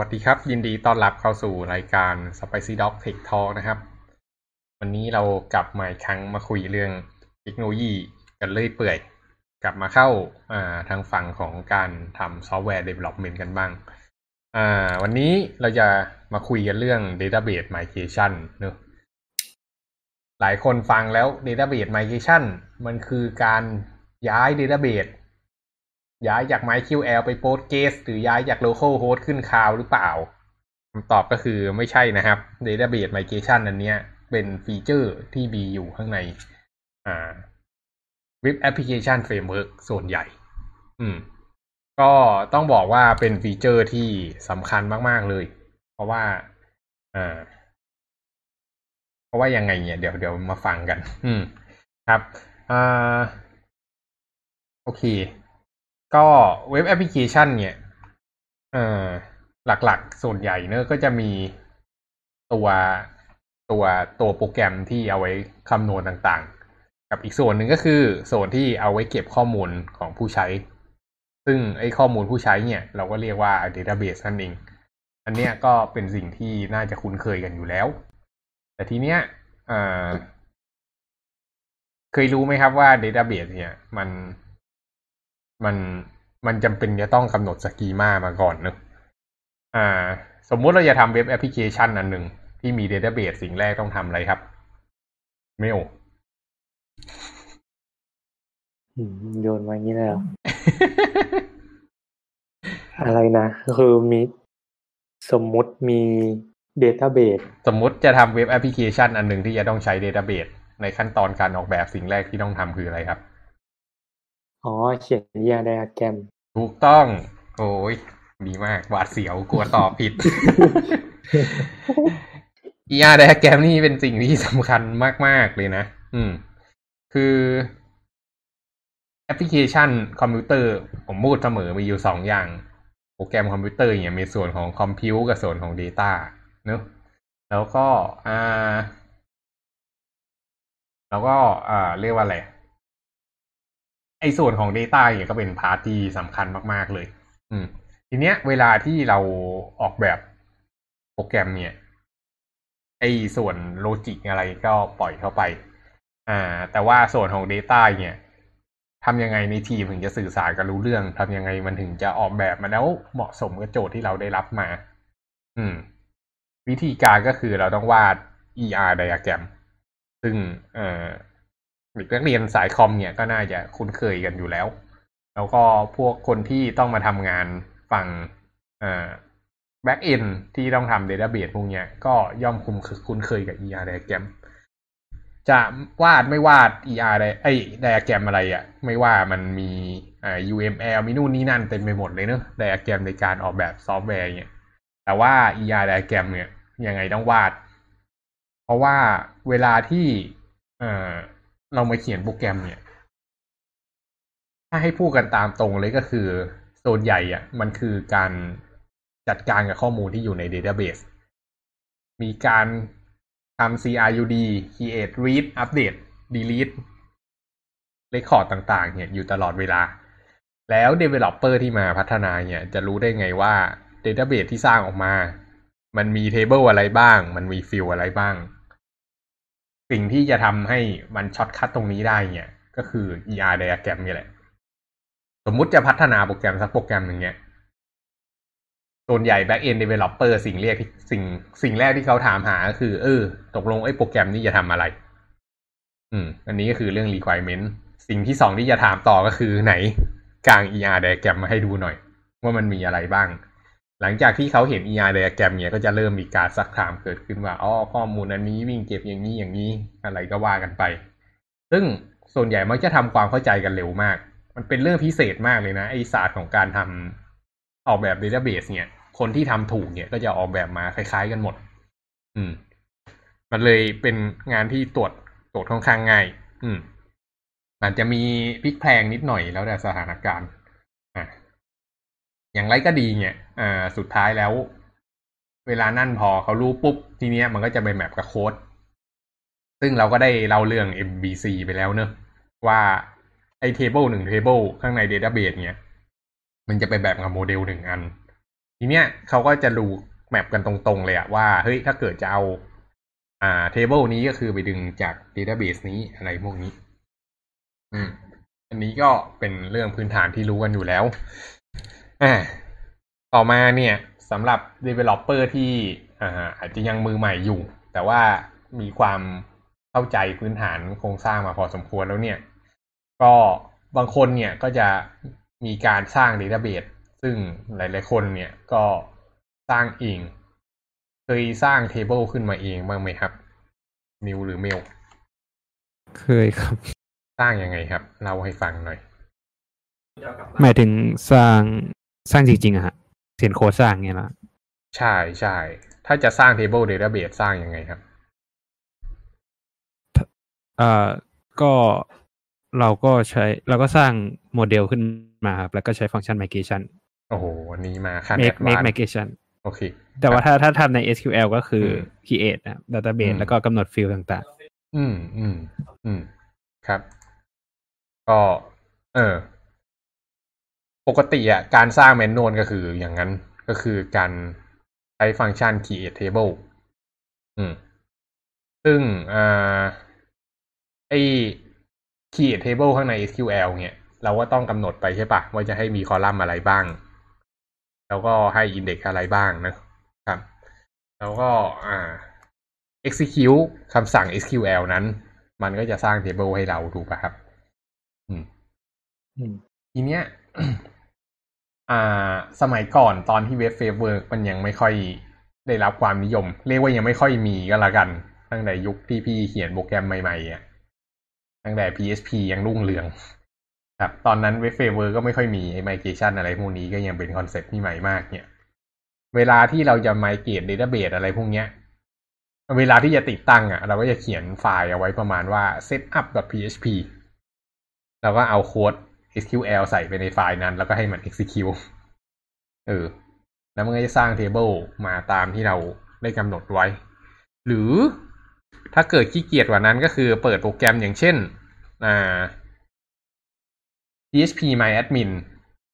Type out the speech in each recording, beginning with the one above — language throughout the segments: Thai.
วัสดีครับ ยินดีต้อนรับเข้าสู่รายการ Spicy Dog Tech Talk นะครับ วันนี้เรากลับมาอีกครั้งมาคุยเรื่องเทคโนโลยีกันเลยเปื่อย กลับมาเข้าทางฝั่งของการทำซอฟต์แวร์ Development กันบ้างวันนี้เราจะมาคุยกันเรื่อง Database Migration เนอะหลายคนฟังแล้ว Database Migration มันคือการย้าย Database ย้ายจาก MySQL ไป Postgres หรือย้ายจาก localhost ขึ้น cloud หรือเปล่าคำตอบก็คือไม่ใช่นะครับ Database Migration อันนี้เป็น feature ที่มีอยู่ข้างใน อ่า Web Application Framework ส่วนใหญ่ อืม ก็ต้องบอกว่าเป็น feature ที่สำคัญมาก ๆ เลย เพราะว่า อ่า เพราะว่ายังไงเนี่ยเดี๋ยวเดี๋ยวมาฟังกัน อืม ครับ อ่า โอเค ก็เว็บแอปพลิเคชัน เนี่ยเออหลักๆ ส่วนใหญ่เนอะก็จะมีตัวตัวตัวโปรแกรมที่เอาไว้คำนวณต่างๆ กับอีกส่วนหนึ่งก็คือส่วนที่เอาไว้เก็บข้อมูลของผู้ใช้ ซึ่งไอ้ข้อมูลผู้ใช้เนี่ย เราก็เรียกว่า database นั่นเอง อันเนี้ยก็เป็นสิ่งที่น่าจะคุ้นเคยกันอยู่แล้ว แต่ทีเนี้ยเคยรู้ไหมครับว่า database เนี่ยมัน มันมันจำเป็นจะต้องกำหนดสกีมามาก่อนเนอะอ่า สมมุติเราจะทำเว็บแอปพลิเคชันอันหนึ่งที่มีเดต้าเบสสิ่งแรกต้องทำอะไรครับเมลโยนมาอย่างนี้เลยอะไรนะ คือมีสมมุติมีเดต้าเบสสมมุติจะทำเว็บแอปพลิเคชันอันหนึ่งที่จะต้องใช้เดต้าเบสในขั้นตอนการออกแบบสิ่งแรกที่ต้องทำคืออะไรครับ อ๋อ เขียนนิยายไดอะแกรม ถูกต้อง โอ้ยดีมากหวาดเสียวกลัวตอบผิดอีอาร์ไดอะแกรมนี่เป็นสิ่งที่สำคัญมาก ๆ เลยนะ อืม คือแอปพลิเคชันคอมพิวเตอร์ผมพูดเสมอมีอยู่สองอย่าง โปรแกรมคอมพิวเตอร์เนี่ยมีส่วนของ compute กับส่วนของ Data เนอะแล้วก็อ่า แล้วก็อ่าเรียกว่าอะไรไอ้ ส่วนของ Data เนี่ยก็เป็น part ที่สำคัญมาก ๆ เลย อืม ทีเนี้ย เวลาที่เราออกแบบโปรแกรมเนี่ย ไอ้ส่วน logic อะไรก็ปล่อยเข้าไป อ่า แต่ว่าส่วนของ Data เนี่ยทำยังไงในทีมถึงจะสื่อสารกันรู้เรื่องทำยังไงมันถึงจะออกแบบมาแล้วเหมาะสมกับโจทย์ที่เราได้รับมา อืม วิธีการก็คือเราต้องวาด ER diagram ซึ่ง เอ่อ หรือนักเรียนสายคอมเนี่ยก็น่าจะคุ้นเคยกันอยู่แล้ว แล้วก็พวกคนที่ต้องมาทำงานฝั่ง backendที่ต้องทำ database พวกเนี้ยก็ย่อมคุ้นคุ้นเคยกับ ER diagram จะวาดไม่วาด ER ไอ้ diagram อะไรอะ่ะ ไม่ว่ามันมีอ่า UML มีนู่นนี่นั่นเต็มไปหมดเลยเนอะ diagram ในการออกแบบซอฟต์แวร์เนี่ยแต่ว่า ER diagram เนี่ยยังไงต้องวาด เพราะว่าเวลาที่อ่า เรามาเขียนโปรแกรมเนี่ย ถ้าให้พูดกันตามตรงเลยก็คือโซนใหญ่อะมันคือการจัดการกับข้อมูลที่อยู่ใน Database มีการทำ CRUD create read update delete record ต่างๆ เนี่ยอยู่ตลอดเวลา แล้ว developer ที่มาพัฒนาเนี่ย จะรู้ได้ไงว่า Database ที่สร้างออกมา มันมี table อะไรบ้าง มันมี field อะไรบ้าง สิ่งที่จะทำให้มัน shortcut ตรงนี้ได้เนี่ย ก็คือ ER diagram นี่แหละ สมมุติจะพัฒนาโปรแกรมสักโปรแกรมหนึ่งเนี่ยส่วนใหญ่ back end developer สิ่งเรียกสิ่งสิ่งแรกที่เขาถามหาก็คือ เออ ตกลงไอ้โปรแกรมนี้จะทำอะไร อืม อันนี้ก็คือเรื่อง requirement สิ่งที่สองที่จะถามต่อก็คือไหนกลาง ER diagram มาให้ดูหน่อย ว่ามันมีอะไรบ้าง หลังจากที่เขาเห็น ER diagram เนี่ยก็จะเริ่มมีการซักถามเกิดขึ้นว่าอ๋อข้อมูลอันนี้วิ่งเก็บอย่างนี้อย่างนี้อะไรก็ว่ากันไป ซึ่งส่วนใหญ่มักจะทำความเข้าใจกันเร็วมาก มันเป็นเรื่องพิเศษมากเลยนะไอศาสตร์ของการทำออกแบบ database เนี่ย คนที่ทำถูกเนี่ยก็จะออกแบบมาคล้ายๆกันหมด อืม มันเลยเป็นงานที่ตรวจตรวจค่อนข้างง่าย อืมอาจจะมีพลิกแพลงนิดหน่อยแล้วแต่สถานการณ์ อย่างไรก็ดีเนี่ยอ่าสุดท้ายแล้ว เวลานั่นพอเขารู้ปุ๊บ ทีเนี้ยมันก็จะไป map กับโค้ด ซึ่งเราก็ได้เล่าเรื่อง MVC ไปแล้วเนอะว่าไอ้ table หนึ่ง table ข้างใน database เนี่ยมันจะไป map กับโมเดลหนึ่งอัน ทีเนี้ยเขาก็จะดู map กันตรงๆเลยอะว่าเฮ้ยถ้าเกิดจะเอา อ่า table นี้ก็คือไปดึงจาก database นี้อะไรพวกนี้ อืม อันนี้ก็เป็นเรื่องพื้นฐานที่รู้กันอยู่แล้ว อ่าต่อมาเนี่ยสำหรับ Developer ที่อ่าอาจจะยังมือใหม่อยู่ แต่ว่ามีความเข้าใจพื้นฐานโครงสร้างมาพอสมควรแล้วเนี่ย ก็บางคนเนี่ยก็จะมีการสร้าง Database ซึ่งหลาย ๆ คนเนี่ยก็สร้างเอง เคยสร้างเทเบิลขึ้นมาเองบ้างไหมครับมิวหรือเมล เคยครับ สร้างยังไงครับเล่าให้ฟังหน่อยหมายถึงสร้าง สร้างจริงๆอะฮะเขียนโค้ดสร้างเงี้ยนะใช่ใช่ถ้าจะสร้าง Table Database สร้างยังไงครับเอ่อก็เราก็ใช้เราก็สร้างโมเดลขึ้นมาครับ แล้วก็ใช้ฟังก์ชัน migration โอ้โหอันนี้มาขั้น make make advance migration โอเค แต่ว่าถ้าถ้าทำใน SQL ก็คืออม create นะครับ database อืมแล้วก็กำหนดฟิลต่างอืมอืมอืมครับ ก็ เออ ปกติอะการสร้างแมนนวลก็คืออย่างนั้นก็คือการใช้ฟังก์ชัน create table อืม ซึ่งอ่าไอ้ create table ข้างใน SQL เนี่ยเราก็ต้องกำหนดไปใช่ปะว่าจะให้มีคอลัมน์อะไรบ้าง แล้วก็ให้ index อะไรบ้างนะครับ แล้วก็อ่า execute คำสั่ง SQL นั้น มันก็จะสร้าง table ให้เราถูกปะครับ อืมอืมทีเนี้ย อ่า สมัยก่อนตอนที่ web framework มันยังไม่ค่อยได้รับความนิยม เรียกว่ายังไม่ค่อยมีก็แล้วกัน ตั้งแต่ยุคที่พี่เขียนโปรแกรมใหม่ๆอะตั้งแต่ PHP ยังรุ่งเรือง ครับ ตอนนั้น web framework ก็ไม่ค่อยมีไอ้ migration อะไรพวกนี้ก็ยังเป็นคอนเซ็ปต์ที่ใหม่มากเนี่ย เวลาที่เราจะ migrate database อะไรพวกเนี้ย เวลาที่จะติดตั้งอะ เราก็จะเขียนไฟล์เอาไว้ประมาณว่า setup.php เราก็เอาโค้ด SQL ใส่ไปในไฟล์นั้น แล้วก็ให้มัน execute เออ แล้วมันก็จะสร้าง table มาตามที่เราได้กำหนดไว้ หรือถ้าเกิดขี้เกียจกว่านั้นก็คือเปิดโปรแกรมอย่างเช่น อ่า PHP MyAdmin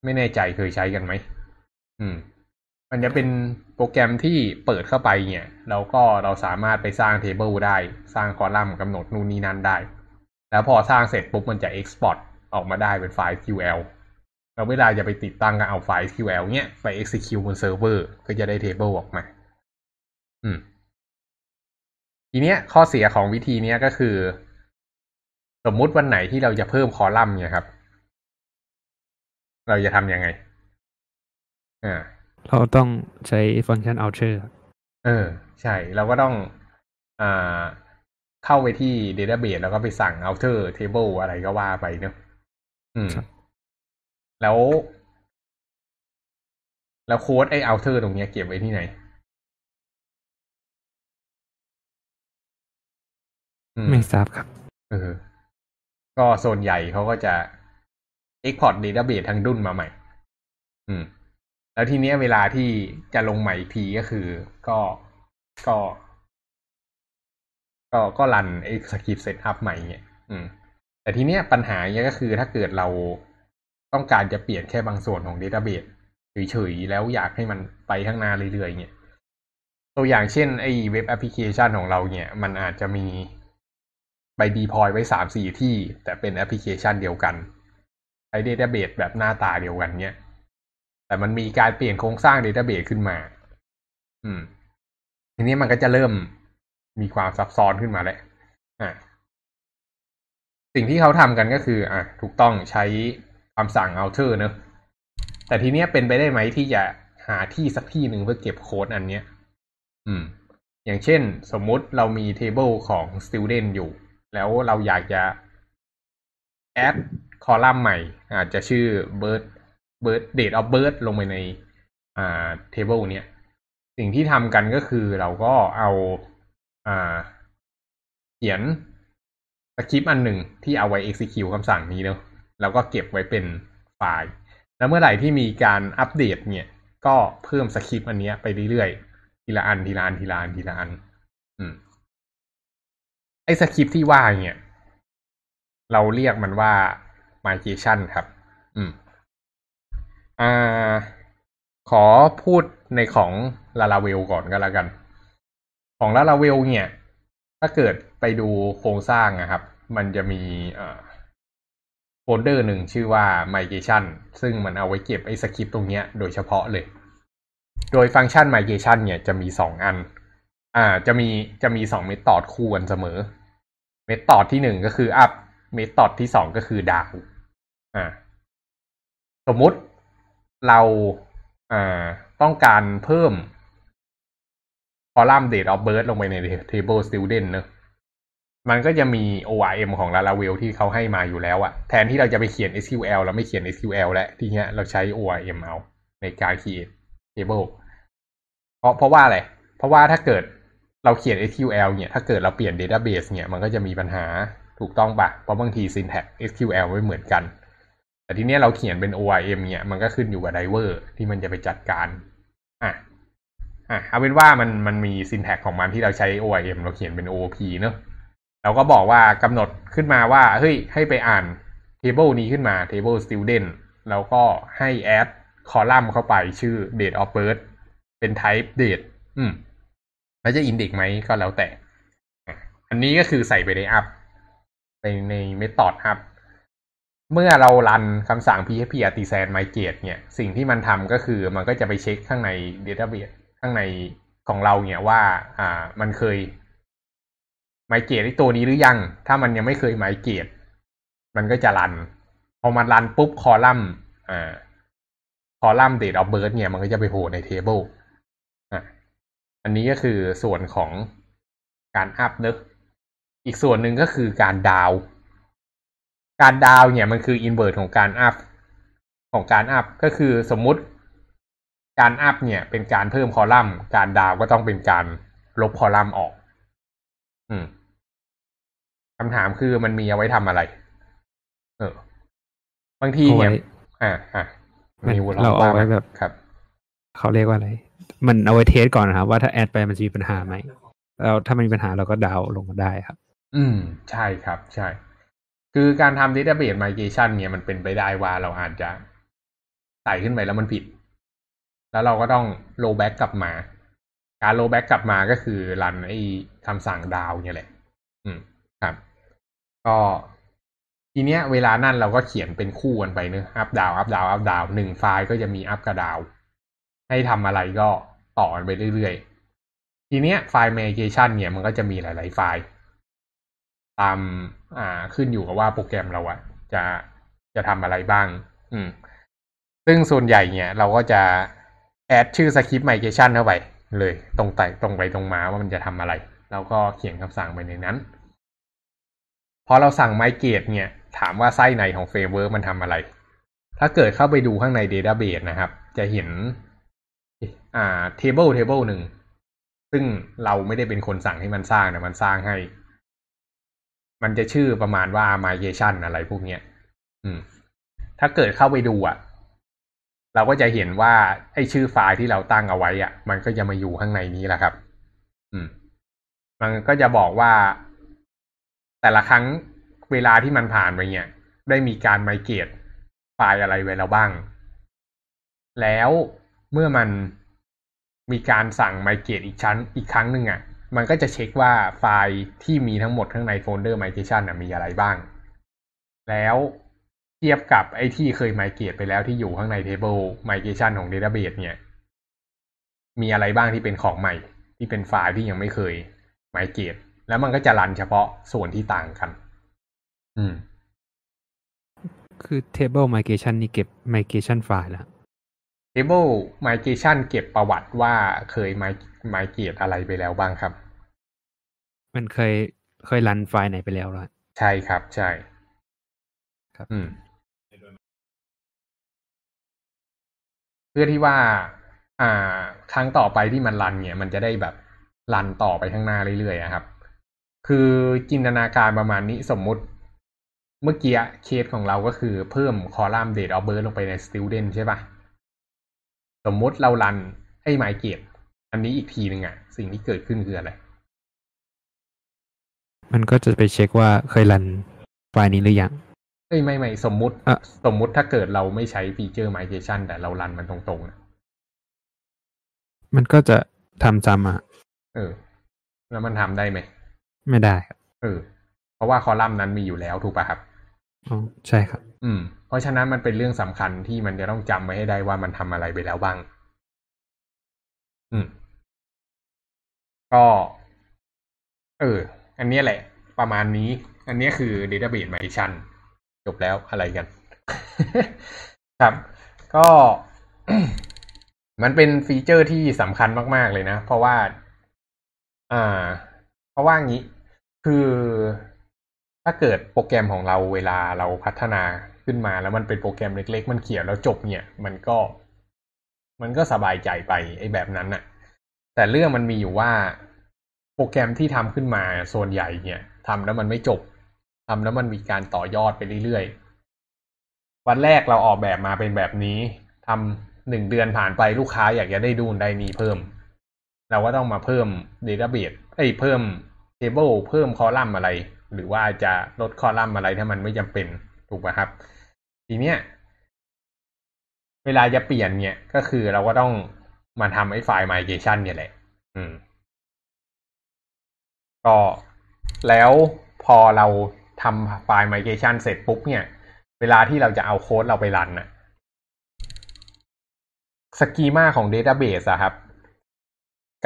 ไม่แน่ใจเคยใช้กันไหม อืม มันจะเป็นโปรแกรมที่เปิดเข้าไปเนี่ย เราก็เราสามารถไปสร้าง table ได้ สร้างคอลัมน์กำหนดนู่นนี่นั่นได้ แล้วพอสร้างเสร็จปุ๊บมันจะ Export ออกมาได้เป็นไฟล์ QL แล้วเวลาจะไปติดตั้งก็เอาไฟล์ QL เนี่ยไป execute บนเซิร์ฟเวอร์ก็จะได้ table ออกมา อืม ทีเนี้ยข้อเสียของวิธีเนี้ยก็คือ สมมุติวันไหนที่เราจะเพิ่มคอลัมน์เนี่ยครับ เราจะทำยังไง อ่าๆเราต้องใช้ฟังก์ชัน outer ครับเออ ใช่ เราก็ต้องอ่าเข้าไปที่ database แล้วก็ไปสั่ง outer table อะไรก็ว่าไปเนอะ อืมแล้ว แล้วโค้ดไอ้ outer ตรงเนี้ยเก็บไว้ที่ไหนอืมไม่ทราบครับ เออ ก็ส่วนใหญ่เขาก็จะ Export Database ทั้งดุ้นมาใหม่ อืม แล้วทีเนี้ยเวลาที่จะลงใหม่อีกทีก็คือก็ก็ ก็ก็รันไอ้สคริปต์ setup ใหม่เนี่ยอืม แต่ทีเนี้ยปัญหาเนี้ยก็คือถ้าเกิดเราต้องการจะเปลี่ยนแค่บางส่วนของ Database เฉยๆ แล้วอยากให้มันไปข้างหน้าเรื่อยๆเนี่ยตัวอย่างเช่นไอ้เว็บแอปพลิเคชันของเราเนี่ย มันอาจจะมีใบดีพอยไว้สามสี่ที่ แต่เป็นแอปพลิเคชันเดียวกันใช้ Database แบบหน้าตาเดียวกันเนี่ยแต่มันมีการเปลี่ยนโครงสร้าง Database ขึ้นมา อืม ทีนี้มันก็จะเริ่มมีความซับซ้อนขึ้นมาแล้วอะ สิ่งที่เขาทำกันก็คือ อะ ถูกต้องใช้คำสั่ง outer เนอะแต่ทีเนี้ยเป็นไปได้ไหมที่จะหาที่สักที่หนึ่งเพื่อเก็บโค้ดอันเนี้ย อืม อย่างเช่น สมมุติเรามี table ของ student อยู่ แล้วเราอยากจะ add คอลัมน์ใหม่ อาจจะชื่อ birth birth date of birth ลงไปใน อ่า table เนี้ย สิ่งที่ทำกันก็คือเราก็เอา อ่า เขียน สคริปต์อันหนึ่งที่เอาไว้ execute คำสั่งนี้เนาะแล้วก็เก็บไว้เป็นไฟล์ แล้วเมื่อไหร่ที่มีการอัปเดตเนี่ย ก็เพิ่มสคริปต์อันนี้ไปเรื่อยๆ ทีละอันทีละอันทีละอันทีละอัน อืม ไอ้สคริปต์ที่ว่าเนี่ย เราเรียกมันว่า migration ครับ อืม อ่า ขอพูดในของ Laravel ก่อนก็แล้วกัน ของ Laravel เนี่ย ถ้าเกิด ไปดูโครงสร้างนะครับ มันจะมีโฟลเดอร์หนึ่งชื่อว่า migration ซึ่งมันเอาไว้เก็บไอ้สคริปต์ตรงเนี้ยโดยเฉพาะเลย โดยฟังก์ชัน migration เนี่ยจะมีสองอัน อ่า จะมีจะมีสองเมธอดคู่กันเสมอ เมธอดที่หนึ่งก็คือ up เมธอดที่สองก็คือ down อ่า สมมุติเราอ่าต้องการเพิ่มคอลัมน์ date of birth ลงไปใน table student เนอะ มันก็จะมี ORM ของ Laravel ที่เขาให้มาอยู่แล้วอะแทนที่เราจะไปเขียน SQL เราไม่เขียน SQL แล้วทีเนี้ยเราใช้ ORM เอาในการ create table เพราะเพราะว่าอะไร เพราะว่าถ้าเกิดเราเขียน SQL เนี่ย ถ้าเกิดเราเปลี่ยน database เนี่ย มันก็จะมีปัญหาถูกต้องปะเพราะบางที syntax SQL ไม่เหมือนกัน แต่ทีเนี้ยเราเขียนเป็น ORM เนี่ย มันก็ขึ้นอยู่กับ driver ที่มันจะไปจัดการ อะ อะ เอาเป็นว่ามันมันมี syntax ของมันที่เราใช้ ORM เราเขียนเป็น OOP เนอะ เราก็บอกว่ากำหนดขึ้นมาว่าเฮ้ยให้ไปอ่าน table นี้ขึ้นมา table student แล้วก็ให้ add column เข้าไปชื่อ date of birth เป็น type date อืมแล้วจะ index ไหมก็แล้วแต่ อันนี้ก็คือใส่ไปใน up ไปใน method up เมื่อเรารันคำสั่ง php artisan migrate เนี่ย สิ่งที่มันทำก็คือมันก็จะไปเช็คข้างใน database ข้างในของเราเนี่ยว่า อ่า มันเคย migrate ไอตัวนี้หรือยัง ถ้ามันยังไม่เคย migrate มันก็จะรัน พอมันรันปุ๊บคอลัมน์อ่าคอลัมน์ date of birth เนี่ยมันก็จะไปโผล่ใน table อะอันนี้ก็คือส่วนของการ up เนอะอีกส่วนหนึ่งก็คือการดาว การดาวเนี่ยมันคือ inverse ของการ up ของการ up ก็คือสมมุติการ up เนี่ยเป็นการเพิ่มคอลัมน์ การ down ก็ต้องเป็นการลบคอลัมน์ออก อืม คำถามคือมันมีเอาไว้ทำอะไร เออ บางทีเนี่ยเอาไว้อ่าอ่ามันนิวลงเราเอาไว้มแบบครับเขาเรียกว่าอะไร มันเอาไว้เทสก่อนนะครับ ว่าถ้าแอดไปมันจะมีปัญหาไหมแล้วถ้ามันมีปัญหาเราก็ดาวน์ลงมาได้ครับ อืม ใช่ครับ ใช่ คือการทำ database migration เนี่ยมันเป็นไปได้ว่าเราอาจจะใส่ขึ้นไปแล้วมันผิด แล้วเราก็ต้อง roll back กลับมา การ roll back กลับมาก็คือรันไอ้คำสั่งดาวเนี่ยแหละ อืม ครับ ก็ทีเนี้ยเวลานั่นเราก็เขียนเป็นคู่กันไปเนอะ up down up down up down หนึ่งไฟล์ก็จะมี up กับ down ให้ทำอะไรก็ต่อกันไปเรื่อยๆ ทีเนี้ยไฟล์ migration เนี่ยมันก็จะมีหลาย ๆ ไฟล์ ตามอ่าขึ้นอยู่กับว่าโปรแกรมเราอะจะจะทำอะไรบ้าง อืม ซึ่งส่วนใหญ่เนี่ย เราก็จะ add ชื่อสคริปต์ migration เข้าไปเลย ตรงไปตรงไปตรงมาว่ามันจะทำอะไร แล้วก็เขียนคำสั่งไปในนั้น พอเราสั่ง migrate เนี่ย ถามว่าไส้ในของ framework มันทำอะไร ถ้าเกิดเข้าไปดูข้างใน database นะครับ จะเห็นอ่า table table หนึ่ง ซึ่งเราไม่ได้เป็นคนสั่งให้มันสร้างนะมันสร้างให้ มันจะชื่อประมาณว่า migration อะไรพวกเนี้ย อืม ถ้าเกิดเข้าไปดูอะ เราก็จะเห็นว่าไอ้ชื่อไฟล์ที่เราตั้งเอาไว้อะ มันก็จะมาอยู่ข้างในนี้แหละครับ อืม มันก็จะบอกว่า แต่ละครั้งเวลาที่มันผ่านไปเนี่ย ได้มีการไมเกตไฟล์อะไรไว้แล้วบ้าง แล้วเมื่อมันมีการสั่งไมเกตอีกชั้นอีกครั้งหนึ่งอะ มันก็จะเช็คว่าไฟล์ที่มีทั้งหมดข้างในโฟลเดอร์ migration มีอะไรบ้าง แล้วเทียบกับไอ้ที่เคย migrate ไปแล้วที่อยู่ข้างใน table migration ของ database เนี่ย มีอะไรบ้างที่เป็นของใหม่ ที่เป็นไฟล์ที่ยังไม่เคย migrate แล้วมันก็จะรันเฉพาะส่วนที่ต่างกัน อืม คือ table migration นี่เก็บ migration ไฟล์แล้ว table migration เก็บประวัติว่าเคย migrate อะไรไปแล้วบ้างครับ มันเคยเคยรันไฟล์ไหนไปแล้วล่ะใช่ครับ ใช่ ครับ อืมเพื่อที่ว่า อ่า ครั้งต่อไปที่มันรันเนี่ย มันจะได้แบบรันต่อไปข้างหน้าเรื่อยๆอะครับ คือจินตนาการประมาณนี้สมมุติเมื่อกี้เคสของเราก็คือเพิ่มคอลัมน์ date of birth ลงไปใน student ใช่ปะสมมุติเรารันให้ migrate อันนี้อีกทีหนึ่งอะสิ่งที่เกิดขึ้นคืออะไร มันก็จะไปเช็คว่าเคยรันไฟล์นี้หรือยังเอ้ยไม่ไม่สมมุติอะสมมุติถ้าเกิดเราไม่ใช้ฟีเจอร์ migration แต่เรารันมันตรงๆอะมันก็จะทำจำอะ เออ แล้วมันทำได้ไหม ไม่ได้ครับเออ เพราะว่าคอลัมน์นั้นมีอยู่แล้วถูกป่ะครับอ๋อใช่ครับ อืม เพราะฉะนั้นมันเป็นเรื่องสำคัญที่มันจะต้องจำไว้ให้ได้ว่ามันทำอะไรไปแล้วบ้าง อืม ก็ เออ อันเนี้ยแหละ ประมาณนี้ อันเนี้ยคือ Database Migration จบแล้วอะไรกัน ครับ ก็มันเป็นฟีเจอร์ที่สำคัญมาก ๆ เลยนะ เพราะว่า อ่า เพราะว่างี้ คือถ้าเกิดโปรแกรมของเราเวลาเราพัฒนาขึ้นมาแล้วมันเป็นโปรแกรมเล็ก ๆ มันเขียนแล้วจบเนี่ย มันก็ มันก็สบายใจไปไอ้แบบนั้นน่ะแต่เรื่องมันมีอยู่ว่าโปรแกรมที่ทำขึ้นมาส่วนใหญ่เนี่ยทำแล้วมันไม่จบทำแล้วมันมีการต่อยอดไปเรื่อยๆ วันแรกเราออกแบบมาเป็นแบบนี้ทำหนึ่งเดือนผ่านไปลูกค้าอยากจะได้ดูนได้นี่เพิ่ม เราก็ต้องมาเพิ่ม Database เอ้ยเพิ่ม Table เพิ่มคอลัมน์อะไร หรือว่าจะลดคอลัมน์อะไรถ้ามันไม่จำเป็นถูกไหมครับ ทีเนี้ยเวลาจะเปลี่ยนเนี่ยก็คือเราก็ต้องมาทำไอ้ไฟล์ migration เนี่ยแหละ อืม ก็แล้วพอเราทำไฟล์ migration เสร็จปุ๊บเนี่ย เวลาที่เราจะเอาโค้ดเราไปรันน่ะสกีมาของ Database อะครับ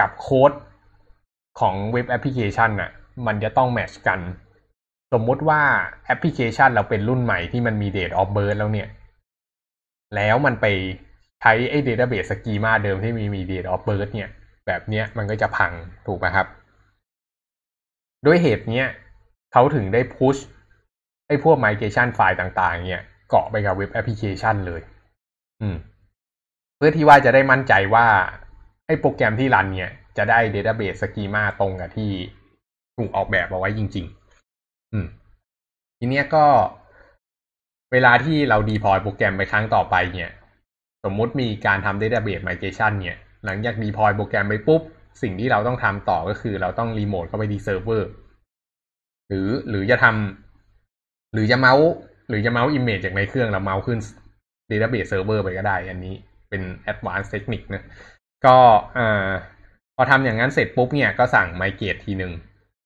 กับโค้ดของเว็บแอปพลิเคชันน่ะ มันจะต้องแมชกัน สมมุติว่าแอปพลิเคชันเราเป็นรุ่นใหม่ที่มันมี Date of Birth แล้วเนี่ย แล้วมันไปใช้ไอ้ Database Schema เดิมที่มีมี Date of Birth เนี่ย แบบเนี้ยมันก็จะพังถูกไหมครับ ด้วยเหตุเนี้ยเขาถึงได้ push ไอ้พวก migration ไฟล์ต่าง ๆ เนี่ย เกาะไปกับเว็บแอปพลิเคชันเลย อืม เพื่อที่ว่าจะได้มั่นใจว่า ไอ้โปรแกรมที่รันเนี่ย จะได้ Database Schema ตรงกับที่ถูกออกแบบเอาไว้จริง ๆ อืม ทีเนี้ยก็เวลาที่เรา deploy โปรแกรมไปครั้งต่อไปเนี่ย สมมุติมีการทำ Database Migration เนี่ย หลังจาก deploy โปรแกรมไปปุ๊บ สิ่งที่เราต้องทำต่อก็คือเราต้องรีโมทเข้าไปที่เซิร์ฟเวอร์ หรือหรือจะทำหรือจะเมาส์ หรือจะเมาส์ image จจากในเครื่องแล้วเมาส์ขึ้น Database Server ไปก็ได้ อันนี้เป็น advanced technique นะ ก็อ่าพอทำอย่างนั้นเสร็จปุ๊บเนี่ยก็สั่ง migrate ทีหนึ่ง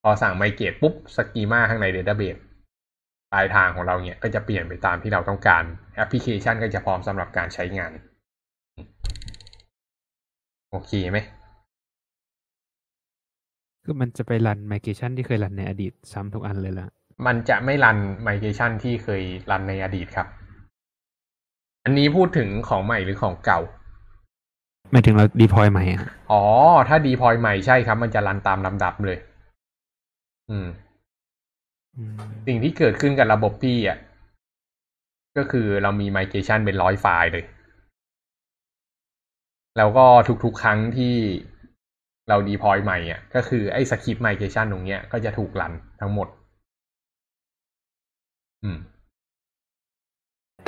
พอสั่ง migrate ปุ๊บ schema ข้างใน database ปลายทางของเราเนี่ยก็จะเปลี่ยนไปตามที่เราต้องการแอปพลิเคชันก็จะพร้อมสำหรับการใช้งาน โอเคไหมคือมันจะไปรัน migration ที่เคยรันในอดีตซ้ำทุกอันเลยละมันจะไม่รัน migration ที่เคยรันในอดีตครับ อันนี้พูดถึงของใหม่หรือของเก่า หมายถึงเรา deploy ใหม่อะอ๋อ ถ้า deploy ใหม่ใช่ครับ มันจะรันตามลำดับเลยอืมอืม สิ่งที่เกิดขึ้นกับระบบพี่อะ ก็คือเรามี migration เป็นร้อยไฟล์เลย แล้วก็ทุกๆครั้งที่เรา deploy ใหม่อะ ก็คือไอ้สคริปต์ migration ตรงเนี้ยก็จะถูกรันทั้งหมด อืม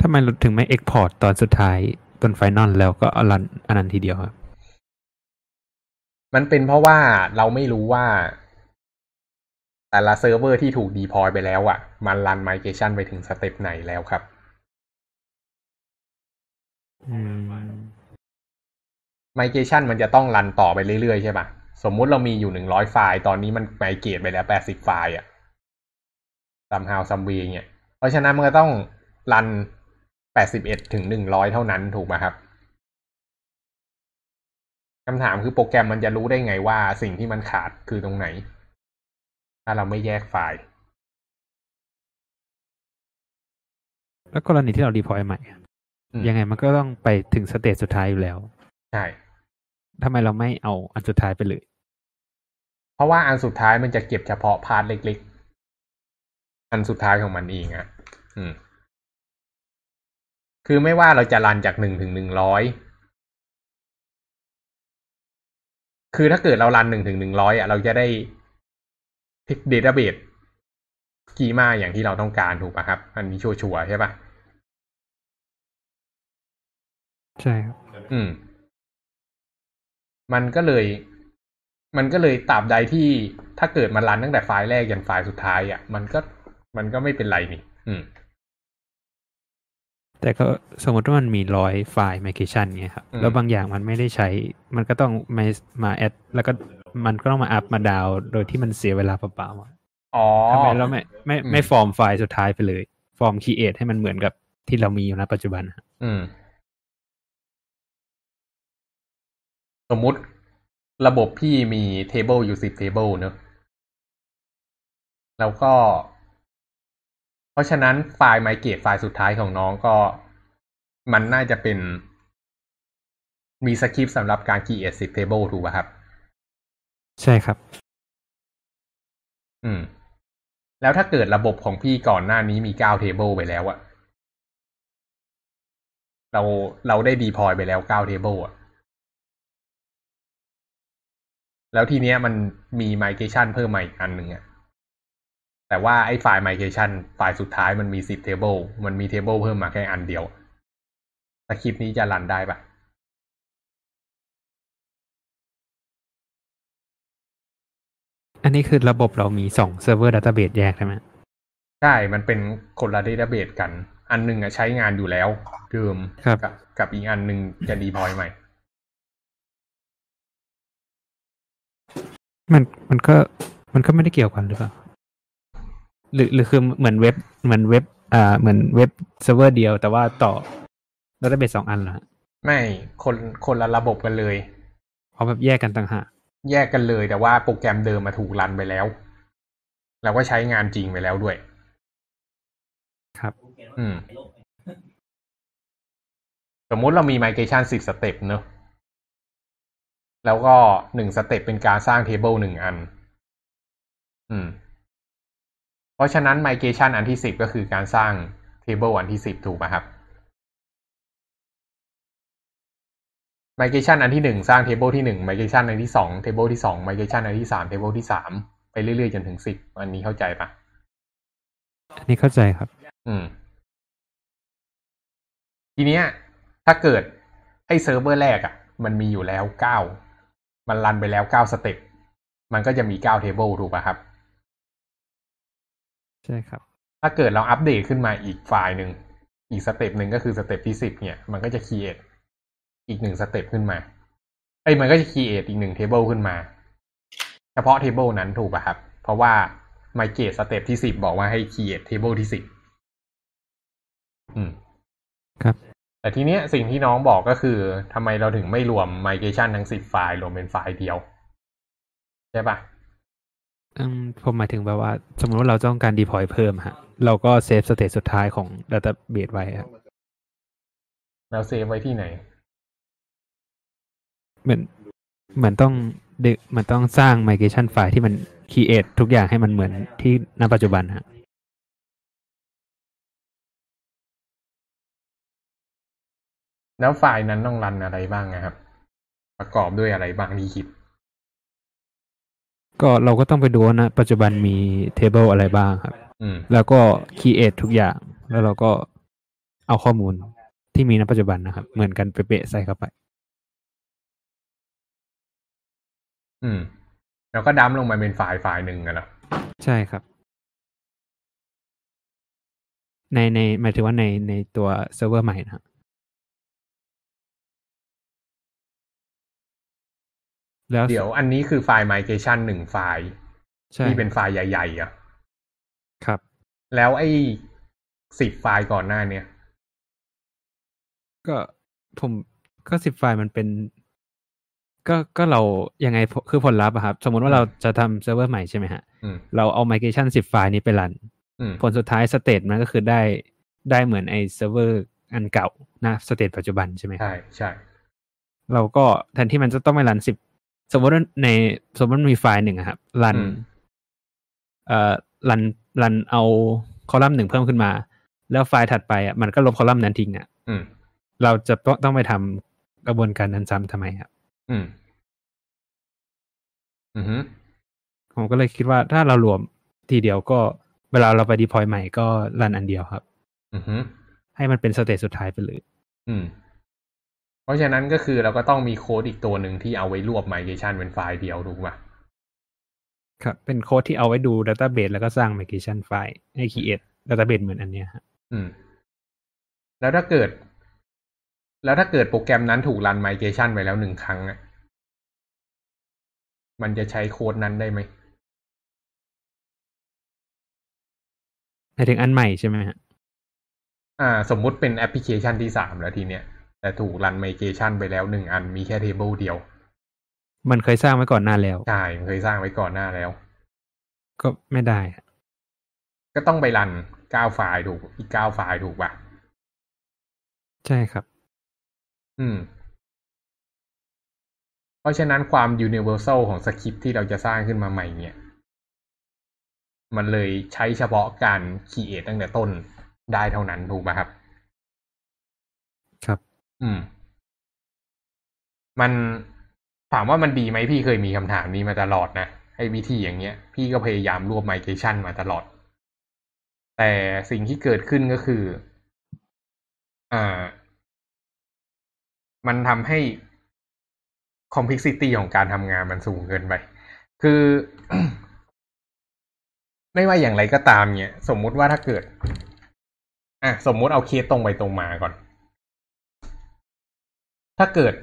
ทำไมเราถึงไม่ export ตอนสุดท้าย ตอน final แล้วก็เอารันอันนั้นทีเดียวครับ มันเป็นเพราะว่าเราไม่รู้ว่า แต่ละเซิร์ฟเวอร์ที่ถูก deploy ไปแล้วอะ มันรัน migration ไปถึง step ไหนแล้วครับอืม migration มันจะต้องรันต่อไปเรื่อยๆใช่ปะสมมุติเรามีอยู่หนึ่งร้อยไฟล์ ตอนนี้มัน migrate ไปแล้วแปดสิบไฟล์อะ somehow some way เนี่ย เพราะฉะนั้นมันก็ต้องรัน แปดสิบเอ็ดถึงหนึ่งร้อยเท่านั้นถูกไหมครับคำถามคือโปรแกรมมันจะรู้ได้ไงว่าสิ่งที่มันขาดคือตรงไหน ถ้าเราไม่แยกไฟล์ แล้วกรณีที่เรา deploy ใหม่อะอืมยังไงมันก็ต้องไปถึง stage สุดท้ายอยู่แล้ว ใช่ทำไมเราไม่เอาอันสุดท้ายไปเลย เพราะว่าอันสุดท้ายมันจะเก็บเฉพาะพาร์ทเล็ก ๆ อันสุดท้ายของมันเองอะอืม คือไม่ว่าเราจะรันจากหนึ่งถึงหนึ่งร้อยคือถ้าเกิดเรารันหนึ่งถึงหนึ่งร้อยอะเราจะได้ databaseกีมาอย่างที่เราต้องการถูกป่ะครับ อันนี้ชัวร์ๆใช่ป่ะ ใช่ครับ อืม มันก็เลย มันก็เลยตราบใดที่ถ้าเกิดมันรันตั้งแต่ไฟล์แรกยันไฟล์สุดท้ายอะ มันก็มันก็ไม่เป็นไรนี่ อืม แต่ก็สมมติว่ามันมีร้อยไฟล์ migration เนี่ยครับอืมแล้วบางอย่างมันไม่ได้ใช้ มันก็ต้องมามาแอด แล้วก็มันก็ต้องมา up มา down โดยที่มันเสียเวลาเปล่าๆอะอ๋อทำไมเราไม่ไม่อืมไม่ฟอร์มไฟล์สุดท้ายไปเลย ฟอร์ม create ให้มันเหมือนกับที่เรามีอยู่ณปัจจุบันครับอืม สมมุติระบบพี่มี table อยู่สิบ table เนอะแล้วก็ เพราะฉะนั้นไฟล์ migrate ไฟล์สุดท้ายของน้องก็ มันน่าจะเป็นมีสคริปต์สำหรับการ create 10 table ถูกป่ะครับ ใช่ครับ อืม แล้วถ้าเกิดระบบของพี่ก่อนหน้านี้มี9 table ไปแล้วอะเราเราได้ deploy ไปแล้ว9 table อะแล้วทีเนี้ยมันมี migration เพิ่มมาอีกอันหนึ่งอะ แต่ว่าไอ้ไฟล์ migration ไฟล์สุดท้ายมันมี10 table มันมี table เพิ่มมาแค่อันเดียวสคริปต์นี้จะรันได้ปะอันนี้คือระบบเรามีสองเซิร์ฟเวอร์ database แยกใช่ไหมใช่ มันเป็นคนละ database กัน อันหนึ่งอะใช้งานอยู่แล้วเดิมครับกับกับอีกอันหนึ่งจะ deploy ใหม่ มันมันก็มันก็ไม่ได้เกี่ยวกันหรือเปล่า หรือหรือคือเหมือนเว็บเหมือนเว็บอ่าเหมือนเว็บเซิร์ฟเวอร์เดียวแต่ว่าต่อ database สองอันเหรอฮะไม่คนคนละระบบกันเลยเอาแบบแยกกันต่างหากแยกกันเลยแต่ว่าโปรแกรมเดิมมาถูกรันไปแล้ว แล้วก็ใช้งานจริงไปแล้วด้วย ครับ อืม สมมุติเรามี migration 10 step เนอะแล้วก็หนึ่งสเต็ปเป็นการสร้าง table หนึ่งอัน อืม เพราะฉะนั้น migration อันที่สิบก็คือการสร้าง table อันที่สิบถูกไหมครับ migration อันที่หนึ่งสร้าง table ที่หนึ่ง migration อันที่สอง table ที่สอง migration อันที่สาม table ที่สามไปเรื่อยๆจนถึงสิบอันนี้เข้าใจปะอันนี้เข้าใจครับ อืม ทีเนี้ย ถ้าเกิดไอ้เซิร์ฟเวอร์แรกอะ่ะ มันมีอยู่แล้วเก้ามันรันไปแล้วเก้า step มันก็จะมีเก้า table ถูกป่ะครับ ใช่ครับ ถ้าเกิดเราอัปเดตขึ้นมาอีกไฟล์หนึ่งอีก step หนึ่งก็คือ step ที่สิบเนี่ย มันก็จะ create อีกหนึ่ง step ขึ้นมาเอ้ยมันก็จะ create อีกหนึ่ง table ขึ้นมา เฉพาะ table นั้นถูกป่ะครับ เพราะว่า migrate step ที่สิบบอกว่าให้ create table ที่สิบอืมครับแต่ทีเนี้ยสิ่งที่น้องบอกก็คือทำไมเราถึงไม่รวม migration ทั้งสิบไฟล์รวมเป็นไฟล์เดียว ใช่ปะ อืมผมหมายถึงแบบว่า สมมติว่าเราต้องการ deploy เพิ่มฮะ เราก็ save state สุดท้ายของ database ไว้ครับแล้ว save ไว้ที่ไหน เหมือนเหมือนต้องดึงมันต้องสร้าง migration ไฟล์ที่มัน create ทุกอย่างให้มันเหมือนที่ณปัจจุบันฮะแล้วไฟล์นั้นต้องรันอะไรบ้างนะครับ ประกอบด้วยอะไรบ้างที่คิด ก็เราก็ต้องไปดูว่านะ ปัจจุบันมี table อะไรบ้างครับอืมแล้วก็ create ทุกอย่าง แล้วเราก็เอาข้อมูลที่มีณปัจจุบันนะครับ เหมือนกันเป๊ะๆใส่เข้าไป อืม แล้วก็ dump ลงมาเป็นไฟล์ไฟล์หนึ่งกันเหรอใช่ครับ ในในหมายถึงว่าในในตัวเซิร์ฟเวอร์ใหม่นะ แล้วเดี๋ยวอันนี้คือไฟล์ migration หนึ่งไฟล์ใช่ที่เป็นไฟล์ใหญ่ๆอะครับ แล้วไอ้สิบไฟล์ก่อนหน้าเนี้ยก็ผมก็สิบไฟล์มันเป็น ก็ก็เรายังไงพคือผลลัพธ์อะครับ สมมติว่าเราจะทำเซิร์ฟเวอร์ใหม่ใช่ไหมฮะอืมเราเอา migration สิบไฟล์นี้ไปรันอืมผลสุดท้าย state มันก็คือได้ได้เหมือนไอ้เซิร์ฟเวอร์อันเก่านะ state ปัจจุบันใช่ไหมครับใช่ใช่เราก็แทนที่มันจะต้องไปรันสิบ สมมติว่าในสมมติมันมีไฟล์หนึ่งอะครับรันอืมเอ่อรันรันเอาคอลัมน์หนึ่งเพิ่มขึ้นมา แล้วไฟล์ถัดไปอะมันก็ลบคอลัมน์นั้นทิ้งอะอืมเราจะต้องต้องไปทำกระบวนการนั้นซ้ำทำไมครับ อืม อือฮึผมก็เลยคิดว่าถ้าเรารวมทีเดียวก็เวลาเราไป deploy ใหม่ก็รันอันเดียวครับ อือฮึให้มันเป็น state สุดท้ายไปเลย อืม เพราะฉะนั้นก็คือเราก็ต้องมีโค้ดอีกตัวหนึ่งที่เอาไว้รวบ migration เป็นไฟล์เดียวถูกป่ะครับเป็นโค้ดที่เอาไว้ดู database แล้วก็สร้าง migration ไฟล์ให้ create database เหมือนอันเนี้ยครับอืม แล้วถ้าเกิด แล้วถ้าเกิดโปรแกรมนั้นถูกรัน migration ไปแล้วหนึ่งครั้งอะมันจะใช้โค้ดนั้นได้ไหมหมายถึงอันใหม่ใช่ไหมฮะ อ่า สมมุติเป็นแอปพลิเคชันที่สามแล้วทีเนี้ย แต่ถูกรัน migration ไปแล้วหนึ่งอันมีแค่ table เดียว มันเคยสร้างไว้ก่อนหน้าแล้ว ใช่ มันเคยสร้างไว้ก่อนหน้าแล้ว ก็ไม่ได้ฮะก็ต้องไปรันเก้าไฟล์ถูก อีกเก้าไฟล์ถูกปะใช่ครับ อืม เพราะฉะนั้นความ universal ของสคริปต์ที่เราจะสร้างขึ้นมาใหม่เนี่ย มันเลยใช้เฉพาะการ create ตั้งแต่ต้นได้เท่านั้นถูกป่ะครับครับ อืม มันถามว่ามันดีไหมพี่เคยมีคำถามนี้มาตลอดนะไอ้วิธีอย่างเงี้ย พี่ก็พยายามรวบ migration มาตลอด แต่สิ่งที่เกิดขึ้นก็คือ อ่า มันทำให้ complexity ของการทำงานมันสูงเกินไป คือ ไม่ว่าอย่างไรก็ตามเนี่ย สมมุติว่าถ้าเกิด อะ สมมุติเอาเคสตรงไปตรงมาก่อน ถ้าเกิด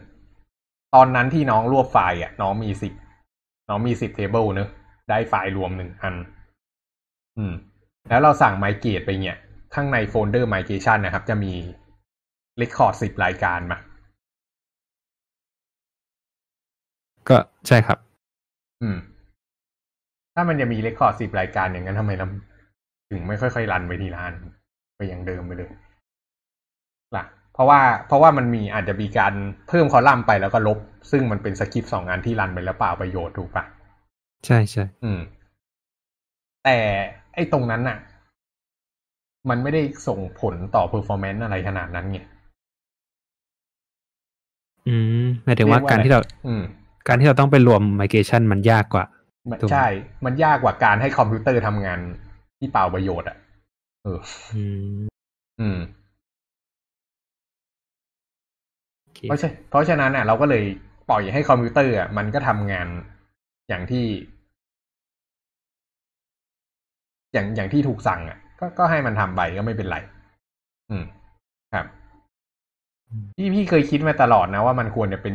ตอนนั้นที่น้องรวบไฟล์อะ น้องมีสิบน้องมีสิบ table เนอะได้ไฟล์รวมหนึ่งอัน อืม แล้วเราสั่ง migrate ไปเนี่ย ข้างใน folder migration นะครับ จะมี record สิบรายการมา ก็ใช่ครับ อืม ถ้ามันจะมี record สิบรายการอย่างนั้นทำไมเราถึงไม่ค่อยๆรันไปทีละอันไปอย่างเดิมไปเลยล่ะเพ ราะว่าเพราะว่ามันมีอาจจะมีการเพิ่มคอลัมน์ไปแล้วก็ลบ ซึ่งมันเป็นสคริปต์สองอันที่รันไปแล้วเปล่าประโยชน์ถูกปะใช่ใช่อืม แต่ไอ้ตรงนั้นน่ะ มันไม่ได้ส่งผลต่อ performance อะไรขนาดนั้นไงอืมหมายถึงว่าเรียกว่าการที่เรา อืม การที่เราต้องไปรวม migration มันยากกว่ามันถูกใช่ มันยากกว่าการให้คอมพิวเตอร์ทำงานที่เปล่าประโยชน์อะเอออืม อืม เคเพราะฉะเพราะฉะนั้นอะเราก็เลยปล่อยให้คอมพิวเตอร์อะมันก็ทำงานอย่างที่ อย่างอย่างที่ถูกสั่ง อะ ก็ก็ให้มันทำไปก็ไม่เป็นไร อืมครับพี่พี่เคยคิดมาตลอดนะว่ามันควรจะเป็น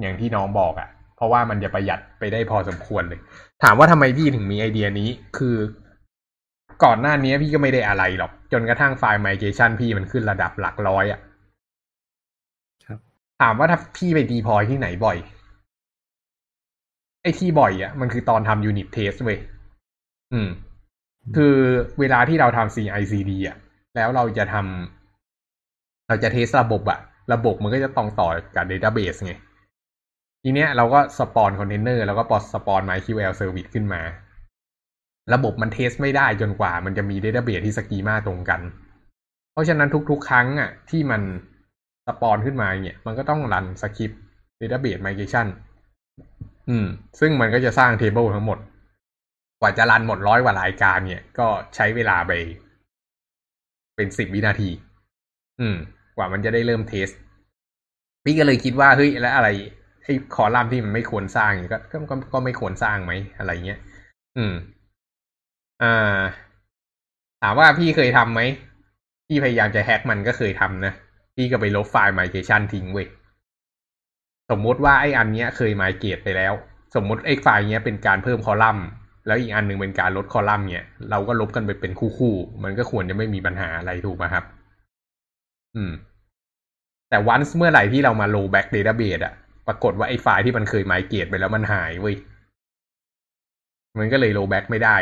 อย่างที่น้องบอกอะ่ะ เพราะว่ามันจะประหยัดไปได้พอสมควรเลย ถามว่าทำไมพี่ถึงมีไอเดียนี้ คือ ก่อนหน้านี้พี่ก็ไม่ได้อะไรหรอก จนกระทั่งไฟล์ migration พี่มันขึ้นระดับหลักร้อยอะ่ะครับ ถามว่าถ้าพี่ไปดีพอยที่ไหนบ่อย ไอ้ที่บ่อยอะ่ะ มันคือตอนทำ unit test เว้ยอืม คือเวลาที่เราทำ CICD อะ แล้วเราจะทำเราจะเทสระบบอะระบบมันก็จะต้องต่อกับ Database ไง ทีเนี้ยเราก็ spawn container แล้วก็ปอ spawn MySQL Service ขึ้นมา ระบบมัน test ไม่ได้จนกว่า มันจะมี Database ที่ schema ตรงกัน เพราะฉะนั้นทุก ๆ ครั้งอะ ที่มัน spawn ขึ้นมาเนี่ยมันก็ต้องรัน script Database Migration อืม ซึ่งมันก็จะสร้าง table ทั้งหมด กว่าจะรันหมดร้อยกว่ารายการเนี่ย ก็ใช้เวลาไป เป็นสิบวินาที อืม กว่ามันจะได้เริ่มเทส พี่ก็เลยคิดว่า เฮ้ย แล้วอะไรไอ้คอลัมน์ที่มันไม่ควรสร้างก็ก็ก็ก็ไม่ควรสร้างไหมอะไรเงี้ย อืม อ่า ถามว่าพี่เคยทำไหม พี่พยายามจะแฮ็กมันก็เคยทำนะ พี่ก็ไปลบไฟล์ migration ทิ้งเว้ยสมมุติว่าไอ้อันเนี้ยเคย migrate ไปแล้ว สมมุติไอ้ไฟล์เนี้ยเป็นการเพิ่มคอลัมน์ แล้วอีกอันหนึ่งเป็นการลดคอลัมน์เนี่ย เราก็ลบกันไปเป็นคู่ๆ มันก็ควรจะไม่มีปัญหาอะไรถูกไหมครับ อืม แต่วันเมื่อไหร่ที่เรามา roll back database อะปรากฏว่าไอ้ไฟล์ที่มันเคย migrate ไปแล้วมันหายเว้ยมันก็เลย roll back ไม่ได้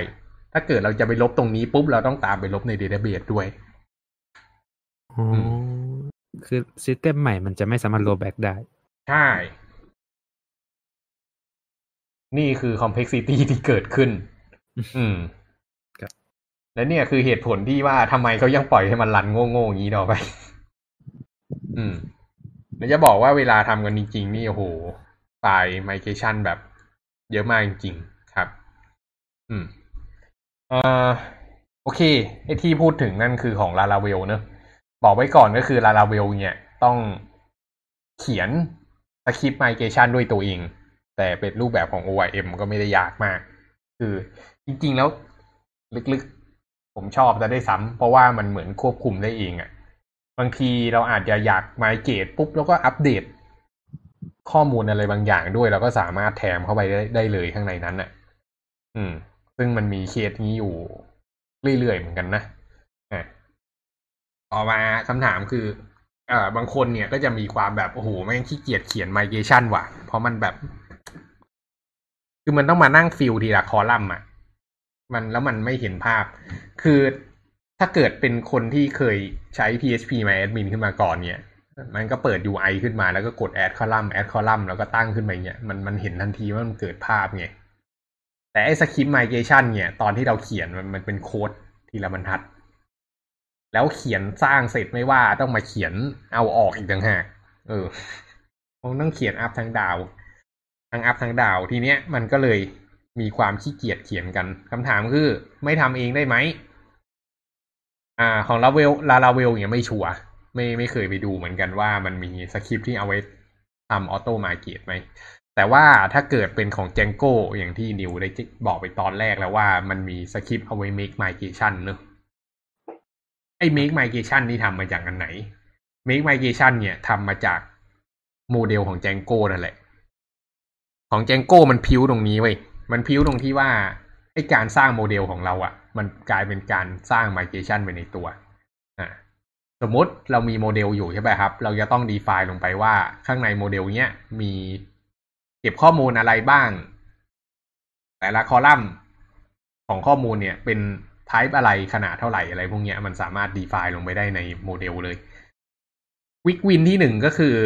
ถ้าเกิดเราจะไปลบตรงนี้ปุ๊บเราต้องตามไปลบใน database ด้วยอ๋อ คือ system ใหม่มันจะไม่สามารถ roll back ได้ ใช่ นี่คือ complexity ที่เกิดขึ้น อืมครับและเนี่ยคือเหตุผลที่ว่าทำไมเขายังปล่อยให้มันรันโง่ๆอย่างนี้ต่อไป อืมแล้วจะบอกว่าเวลาทำกันจริงๆนี่โอ้โหไฟล์ migration แบบ เยอะมากจริงๆครับ อืมเอ่อโอเค ไอที่พูดถึงนั่นคือของ Laravel เนอะ บอกไว้ก่อนก็คือ Laravel เนี่ยต้องเขียนสคริปต์ migration ด้วยตัวเอง แต่เป็นรูปแบบของ ORM ก็ไม่ได้ยากมาก คือจริงๆแล้วลึกๆ ผมชอบจะได้ซ้ำเพราะว่ามันเหมือนควบคุมได้เองอะ่ะ บางทีเราอาจจะอยากไมเกตปุ๊บแล้วก็อัปเดต ข้อมูลอะไรบางอย่างด้วยเราก็สามารถแถมเข้าไปได้ได้เลยข้างในนั้นน่ะ อืม ซึ่งมันมีเคสนี้อยู่เรื่อยๆเหมือนกันนะ ต่อมาคำถามคือเอ่อบางคนเนี่ยก็จะมีความแบบโอ้โหแม่งขี้เกียจเขียน migration ว่ะ เพราะมันแบบ คือมันต้องมานั่งฟิลทีละคอลัมน์อะ มันแล้วมันไม่เห็นภาพ คือถ้าเกิดเป็นคนที่เคยใช้ PHP MyAdmin ขึ้นมาก่อนเนี่ย มันก็เปิด UI ขึ้นมาแล้วก็กด add column add column แล้วก็ตั้งขึ้นไปเนี่ยมันมันเห็นทันทีว่ามันเกิดภาพไงแต่ไอ้สคริปต์ migration เนี่ย ตอนที่เราเขียนมันมันเป็นโค้ดทีละบรรทัด แล้วเขียนสร้างเสร็จไม่ว่าต้องมาเขียนเอาออกอีกต่างหากเออคงต้องเขียนอัพทั้งดาวทั้งอัพทั้งดาวทีเนี้ยมันก็เลยมีความขี้เกียจเขียนกันคำถามคือไม่ทำเองได้ไหมอ่า ของลาเวลลาลาเวลเนี่ยไม่ชัวร์ไม่ไม่เคยไปดูเหมือนกันว่ามันมีสคริปที่เอาไว้ทำออโต้มาเก็ตไหมแต่ว่าถ้าเกิดเป็นของ Django อย่างที่นิวได้บอกไปตอนแรกแล้วว่ามันมีสคริปต์เอาไว้ make migration เนอะ ไอ้ make migration นี่ทำมาจากอันไหน make migration เนี่ยทำมาจากโมเดลของ Django นั่นแหละ ของ Django มันพิ้วตรงนี้เว้ย มันพิ้วตรงที่ว่าไอ้การสร้างโมเดลของเราอะ่ะ มันกลายเป็นการสร้าง migration ไปในตัวอ่าสมมติเรามีโมเดลอยู่ใช่ไหมครับ เราจะต้อง define ลงไปว่าข้างในโมเดลเนี้ยมีเก็บข้อมูลอะไรบ้าง แต่ละคอลัมน์ของข้อมูลเนี่ยเป็น type อะไรขนาดเท่าไหร่อะไรพวกเนี้ยมันสามารถ define ลงไปได้ในโมเดลเลย quick win ที่หนึ่งก็คือ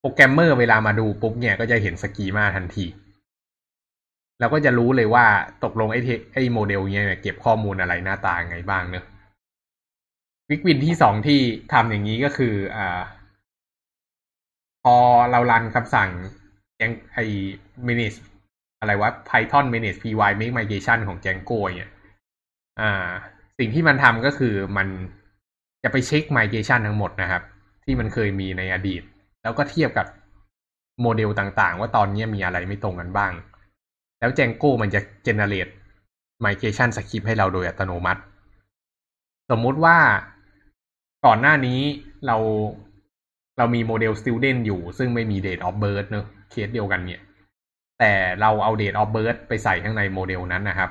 โปรแกรมเมอร์เวลามาดูปุ๊บเนี่ยก็จะเห็น schema ทันทีเราก็จะรู้เลยว่าตกลงไอ้ไอ้โมเดลเนี่ยเก็บข้อมูลอะไรหน้าตาไงบ้างเนอะวิกวินที่สองที่ทำอย่างนี้ก็คืออ่าพอเรารันคำสั่งยังไอ้ manage อะไรวะ Python manage py make migration ของ Django เนี่ย อ่า สิ่งที่มันทำก็คือมันจะไปเช็ค migration ทั้งหมดนะครับ ที่มันเคยมีในอดีต แล้วก็เทียบกับโมเดลต่างๆ ว่าตอนนี้มีอะไรไม่ตรงกันบ้าง แล้ว Django มันจะ generate migration script ให้เราโดยอัตโนมัติ สมมุติว่าก่อนหน้านี้เราเรามี model student อยู่ ซึ่งไม่มี date of birth เนอะเคสเดียวกันเนี่ย แต่เราเอา date of birth ไปใส่ข้างในโมเดลนั้นนะครับ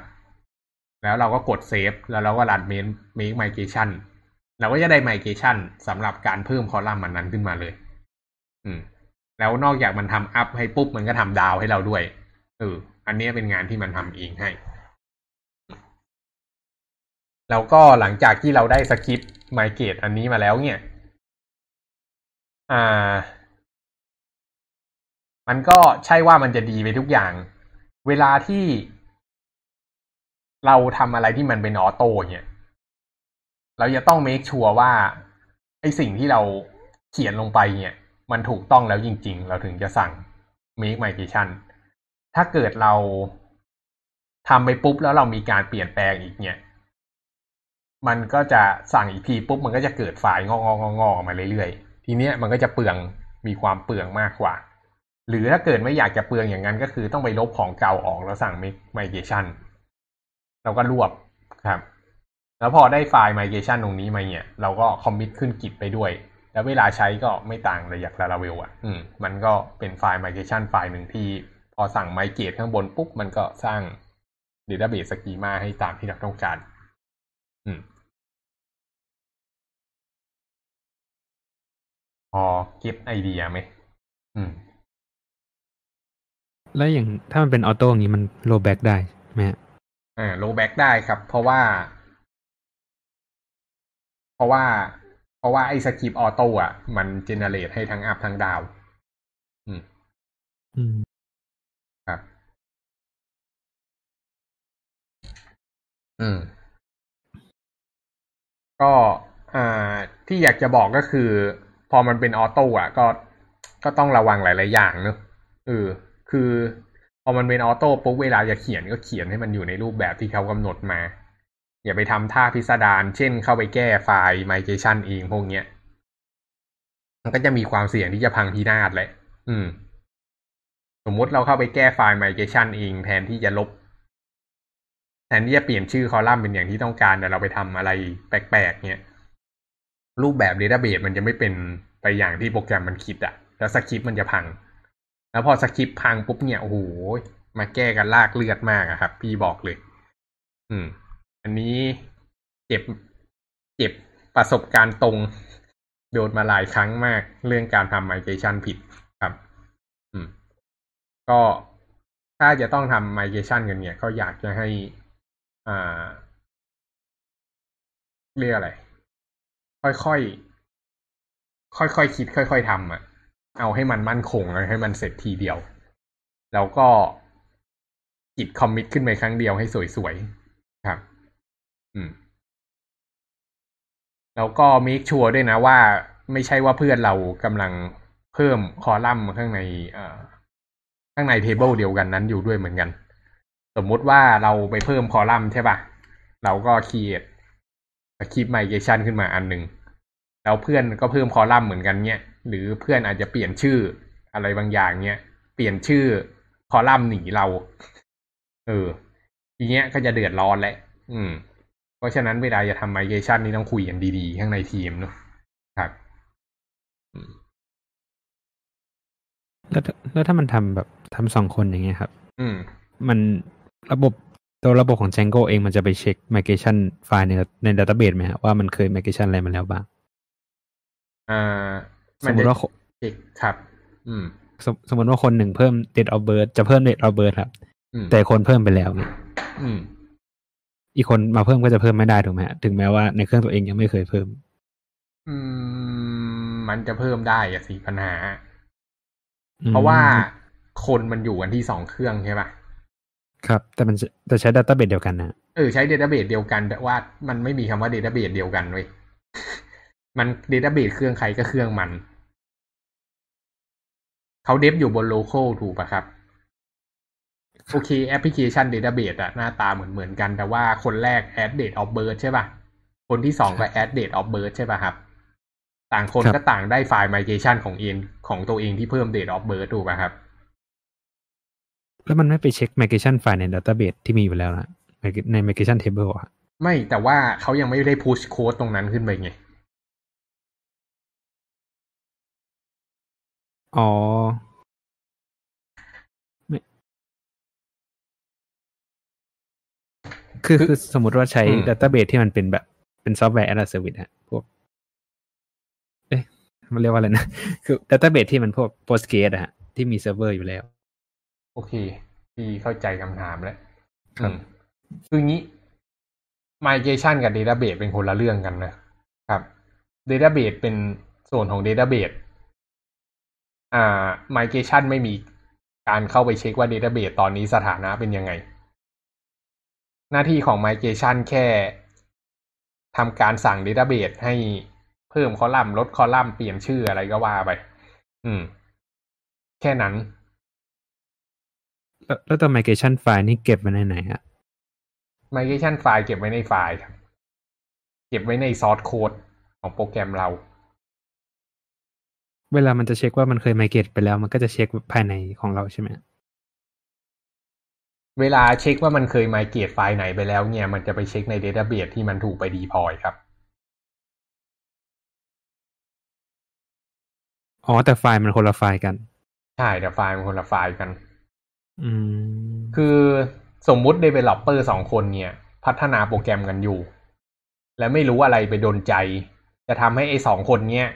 แล้วเราก็กด save แล้วเราก็รัน make migration เราก็จะได้ migration สำหรับการเพิ่มคอลัมน์มันนั้นขึ้นมาเลย อืม แล้วนอกจากมันทำ up ให้ปุ๊บมันก็ทำดาวให้เราด้วยเอออันนี้เป็นงานที่มันทำเองให้ แล้วก็หลังจากที่เราได้สคริปต์ไมเกตอันนี้มาแล้วเนี่ย อ่า มันก็ใช่ว่ามันจะดีไปทุกอย่าง เวลาที่ เราทำอะไรที่มันเป็นออโต้เนี่ยเราจะต้องเมคชัวร์ว่าไอสิ่งที่เราเขียนลงไปเนี่ย มันถูกต้องแล้วจริง ๆ เราถึงจะสั่ง make migration ถ้าเกิดเราทำไปปุ๊บแล้วเรามีการเปลี่ยนแปลงอีกเนี่ย มันก็จะสั่งอีกทีปุ๊บ มันก็จะเกิดไฟล์งอกงอกงอกมาเรื่อยๆ ทีเนี้ยมันก็จะเปลืองมีความเปลืองมากกว่า หรือถ้าเกิดไม่อยากจะเปลืองอย่างนั้นก็คือต้องไปลบของเก่าออกแล้วสั่ง make migration เราก็รวบครับ แล้วพอได้ไฟล์ migration ตรงนี้มาเนี่ย เราก็คอมมิตขึ้นกิจไปด้วย แล้วเวลาใช้ก็ไม่ต่างอะไรจาก Laravel อะ อืม มันก็เป็นไฟล์ migration ไฟล์หนึ่งที่ พอสั่ง migrate ข้างบนปุ๊บ มันก็สร้าง database schema ให้ตามที่เราต้องการ อืมพอเก็บไอเดียไหม อืม แล้วอย่างถ้ามันเป็น auto อย่างนี้มัน roll back ได้ไหมฮะ อ่า roll backได้ครับ เพราะว่า เพราะว่า เพราะว่าไอ้ script auto อะ มัน generate ให้ทั้ง up ทั้ง down อืม อืม ครับ อืม ก็อ่าที่อยากจะบอกก็คือ พอมันเป็นออโต้อะ ก็ก็ต้องระวังหลาย ๆ อย่างเนอะเออ คือ พอมันเป็นออโต้ปุ๊บเวลาจะเขียนก็เขียนให้มันอยู่ในรูปแบบที่เขากำหนดมา อย่าไปทำท่าพิสดารเช่นเข้าไปแก้ไฟล์ migration เองพวกเนี้ย มันก็จะมีความเสี่ยงที่จะพังพินาศแหละ อืม สมมติเราเข้าไปแก้ไฟล์ migration เองแทนที่จะลบ แทนที่จะเปลี่ยนชื่อคอลัมน์เป็นอย่างที่ต้องการแต่เราไปทำอะไรแปลกๆเนี้ยรูปแบบเดต้าเบสมันจะไม่เป็นไปอย่างที่โปรแกรมมันคิดอะแล้วสคริปต์มันจะพัง แล้วพอสคริปต์พังปุ๊บเนี่ยโอ้โหมาแก้กันลากเลือดมากครับ พี่บอกเลย อืม อันนี้เจ็บเจ็บประสบการณ์ตรง โดนมาหลายครั้งมาก เรื่องการทำ migration ผิดครับ อืม ก็ถ้าจะต้องทำ migration กันเนี่ยก็อยากจะให้ อ่า เรียกอะไร ค่อยๆ ค่อยๆคิด ค่อย ๆทำอะ เอาให้มันมั่นคงให้มันเสร็จทีเดียว แล้วก็จิตคอมมิตขึ้นไปครั้งเดียวให้สวยๆครับ อืม แล้วก็ make sure ด้วยนะว่า ไม่ใช่ว่าเพื่อนเรากำลังเพิ่มคอลัมน์ข้างในเอ่อข้างใน table เดียวกันนั้นอยู่ด้วยเหมือนกัน สมมติว่าเราไปเพิ่มคอลัมน์ใช่ปะเราก็ create คลิป migration ขึ้นมาอันหนึ่งแล้วเพื่อนก็เพิ่มคอลัมน์เหมือนกันเนี่ย หรือเพื่อนอาจจะเปลี่ยนชื่ออะไรบางอย่างเนี่ยเปลี่ยนชื่อคอลัมน์หนีเรา เออ ทีเนี้ยก็จะเดือดร้อนแหละ อืม เพราะฉะนั้นเวลาจะทำ migration นี่ต้องคุยกันดีๆ ข้างในทีมเนอะครับอืมแล้วแล้วถ้ามันทำแบบทำสองคนอย่างเงี้ยครับ อืม มันระบบตัวระบบของ Django เองมันจะไปเช็ค migration ไฟล์ในใน database ไหมฮะว่ามันเคย migration อะไรมาแล้วบ้าง อ่า สมมติว่าเช็คครับ อืม สมสมมติว่าคนหนึ่งเพิ่ม date of birth จะเพิ่ม date of birth ครับอืมแต่คนเพิ่มไปแล้วเนี่ยอืมอีกคนมาเพิ่มก็จะเพิ่มไม่ได้ถูกไหมฮะถึงแม้ว่าในเครื่องตัวเองยังไม่เคยเพิ่ม อืม มันจะเพิ่มได้อะสิปัญหาอืมเพราะว่าคนมันอยู่กันที่สองเครื่องใช่ปะครับ แต่มันจะจะใช้ database เดียวกันนะเออใช้ database เดียวกัน แต่ว่ามันไม่มีคำว่า database เดียวกันเว้ยมัน database เครื่องใครก็เครื่องมัน เขา dev อยู่บน local ถูกปะครับโอเคแอปพลิเคชัน database อะหน้าตาเหมือนเหมือนกัน แต่ว่าคนแรก add date of birth ใช่ปะคนที่สองก็ add date of birth ใช่ปะครับ ต่างคนก็ต่างได้ไฟล์ migration ของเองของตัวเองที่เพิ่ม date of birth ถูกปะครับ แล้วมันไม่ไปเช็ค migration ไฟล์ใน database ที่มีอยู่แล้วนะใน migration table อะไม่แต่ว่าเขายังไม่ได้พุชโค้ดตรงนั้นขึ้นไปไง อ๋อไม่คือคือสมมติว่าใช้อืม database ที่มันเป็นแบบเป็นซอฟต์แวร์ as a service ฮะพวก เอ๊ะ มันเรียกว่าอะไรนะ คือ database ที่มันพวก Postgres อะฮะ ที่มีเซิร์ฟเวอร์อยู่แล้ว โอเค พี่เข้าใจคำถามแล้วครับอืมคืองี้ migration กับ database เป็นคนละเรื่องกันนะครับ database เป็นส่วนของ database อ่า migration ไม่มีการเข้าไปเช็คว่า database ตอนนี้สถานะเป็นยังไง หน้าที่ของ migration แค่ทำการสั่ง database ให้เพิ่มคอลัมน์ลดคอลัมน์เปลี่ยนชื่ออะไรก็ว่าไป อืม แค่นั้น แล้วแล้วตัว migration ไฟล์นี่เก็บไว้ในไหนฮะ migration ไฟล์เก็บไว้ในไฟล์ครับเก็บไว้ใน source code ของโปรแกรมเรา เวลามันจะเช็คว่ามันเคย migrate ไปแล้ว มันก็จะเช็คภายในของเราใช่ไหมเวลาเช็คว่ามันเคย migrate ไฟล์ไหนไปแล้วเนี่ย มันจะไปเช็คใน database ที่มันถูกไป deploy ครับอ๋อแต่ไฟล์มันคนละไฟล์กัน ใช่แต่ไฟล์มันคนละไฟล์กัน อืม คือสมมุติ developer สองคนเนี่ย พัฒนาโปรแกรมกันอยู่ และไม่รู้อะไรไปโดนใจ จะทำให้ไอ้สองคนเนี้ย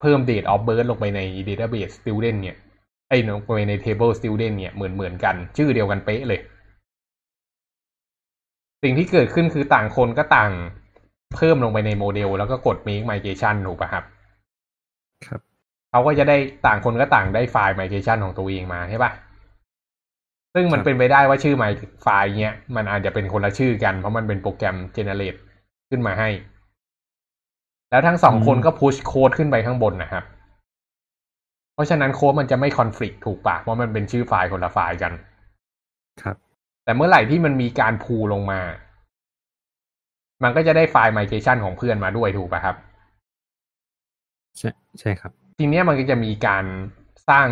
เพิ่ม date of birth ลงไปใน database student เนี่ยไอ้ลงไปใน table student เนี่ยเหมือนเหมือนกัน ชื่อเดียวกันเป๊ะเลย สิ่งที่เกิดขึ้นคือต่างคนก็ต่างเพิ่มลงไปในโมเดล แล้วก็กด make migration ถูกปะครับ ครับเขาก็จะได้ต่างคนก็ต่างได้ไฟล์ migration ของตัวเองมาใช่ปะซึ่งมันครับเป็นไปได้ว่าชื่อ my ไฟล์เนี้ยมันอาจจะเป็นคนละชื่อกันเพราะมันเป็นโปรแกรม generate ขึ้นมาให้ แล้วทั้งสองคนก็พุชโค้ดขึ้นไปข้างบนนะครับ เพราะฉะนั้นโค้ดมันจะไม่คอน FLICT ถูกปะเพราะมันเป็นชื่อไฟล์คนละไฟล์กัน ครับ แต่เมื่อไหร่ที่มันมีการพูลงมา มันก็จะได้ไฟล์ migration ของเพื่อนมาด้วยถูกปะครับ ใช่ใช่ครับ ทีเนี้ยมันก็จะมีการสร้าง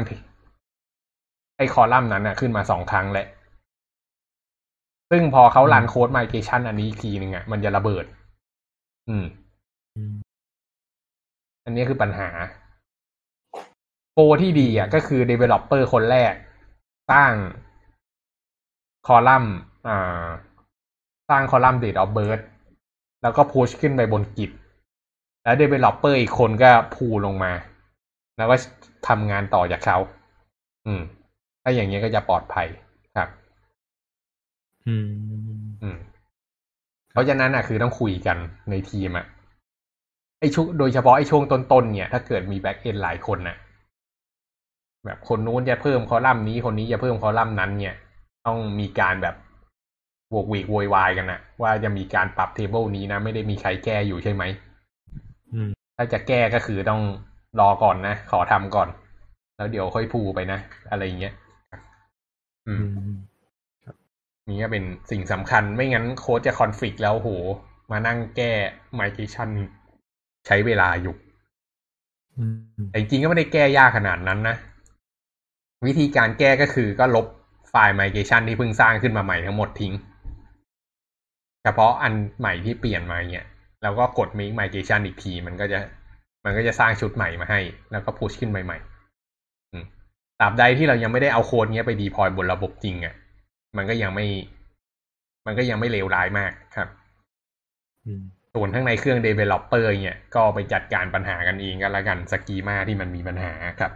ไอ้คอลัมน์นั้นนะขึ้นมาสองครั้งแหละ ซึ่งพอเขารันโค้ด migration อันนี้อีกทีหนึ่งอะมันจะระเบิด อืม อันนี้คือปัญหาโปรที่ดีอะก็คือ developer คนแรก สร้างคอลัมน์อ่าสร้างคอลัมน์ date of birth แล้วก็พุชขึ้นไปบนกิจแล้ว developer อีกคนก็ pull ลงมา แล้วก็ทำงานต่อจากเขาอืม ถ้าอย่างนี้ก็จะปลอดภัยครับ อืม อืม เพราะฉะนั้นอะ คือต้องคุยกันในทีมอะ ไอช่วงโดยเฉพาะไอช่วงต้นๆเนี่ย ถ้าเกิดมี backend หลายคนน่ะ แบบคนนู้นจะเพิ่มคอลัมน์นี้คนนี้จะเพิ่มคอลัมน์นั้น เนี่ย ต้องมีการแบบโวกเวกโวยวายกันนะว่าจะมีการปรับ table นี้นะไม่ได้มีใครแก้อยู่ใช่ไหมอืมถ้าจะแก้ก็คือต้องรอก่อนนะ ขอทำก่อน แล้วเดี๋ยวค่อยพูไปนะ อะไรอย่างเงี้ยอือืมมนี่ก็เป็นสิ่งสำคัญไม่งั้นโค้ดจะคอนฟ lict แล้วโห มานั่งแก้ migration ใช้เวลาอยู่อืมแต่จริงๆก็ไม่ได้แก้ยากขนาดนั้นนะ วิธีการแก้ก็คือก็ลบไฟล์ migration ที่เพิ่งสร้างขึ้นมาใหม่ทั้งหมดทิ้ง เฉพาะอันใหม่ที่เปลี่ยนมาเนี่ยแล้วก็กด make migration อีกที มันก็จะ มันก็จะสร้างชุดใหม่มาให้ แล้วก็พุชขึ้นใหม่ๆอืมตราบใดที่เรายังไม่ได้เอาโค้ดเนี้ยไปดีพอยบนระบบจริงอะ่ะ มันก็ยังไม่ มันก็ยังไม่เลวร้ายมากครับอืม ส่วนข้างในเครื่อง developer เนี่ยก็ไปจัดการปัญหากันเองก็แล้วกันสกีมาที่มันมีปัญหาครับ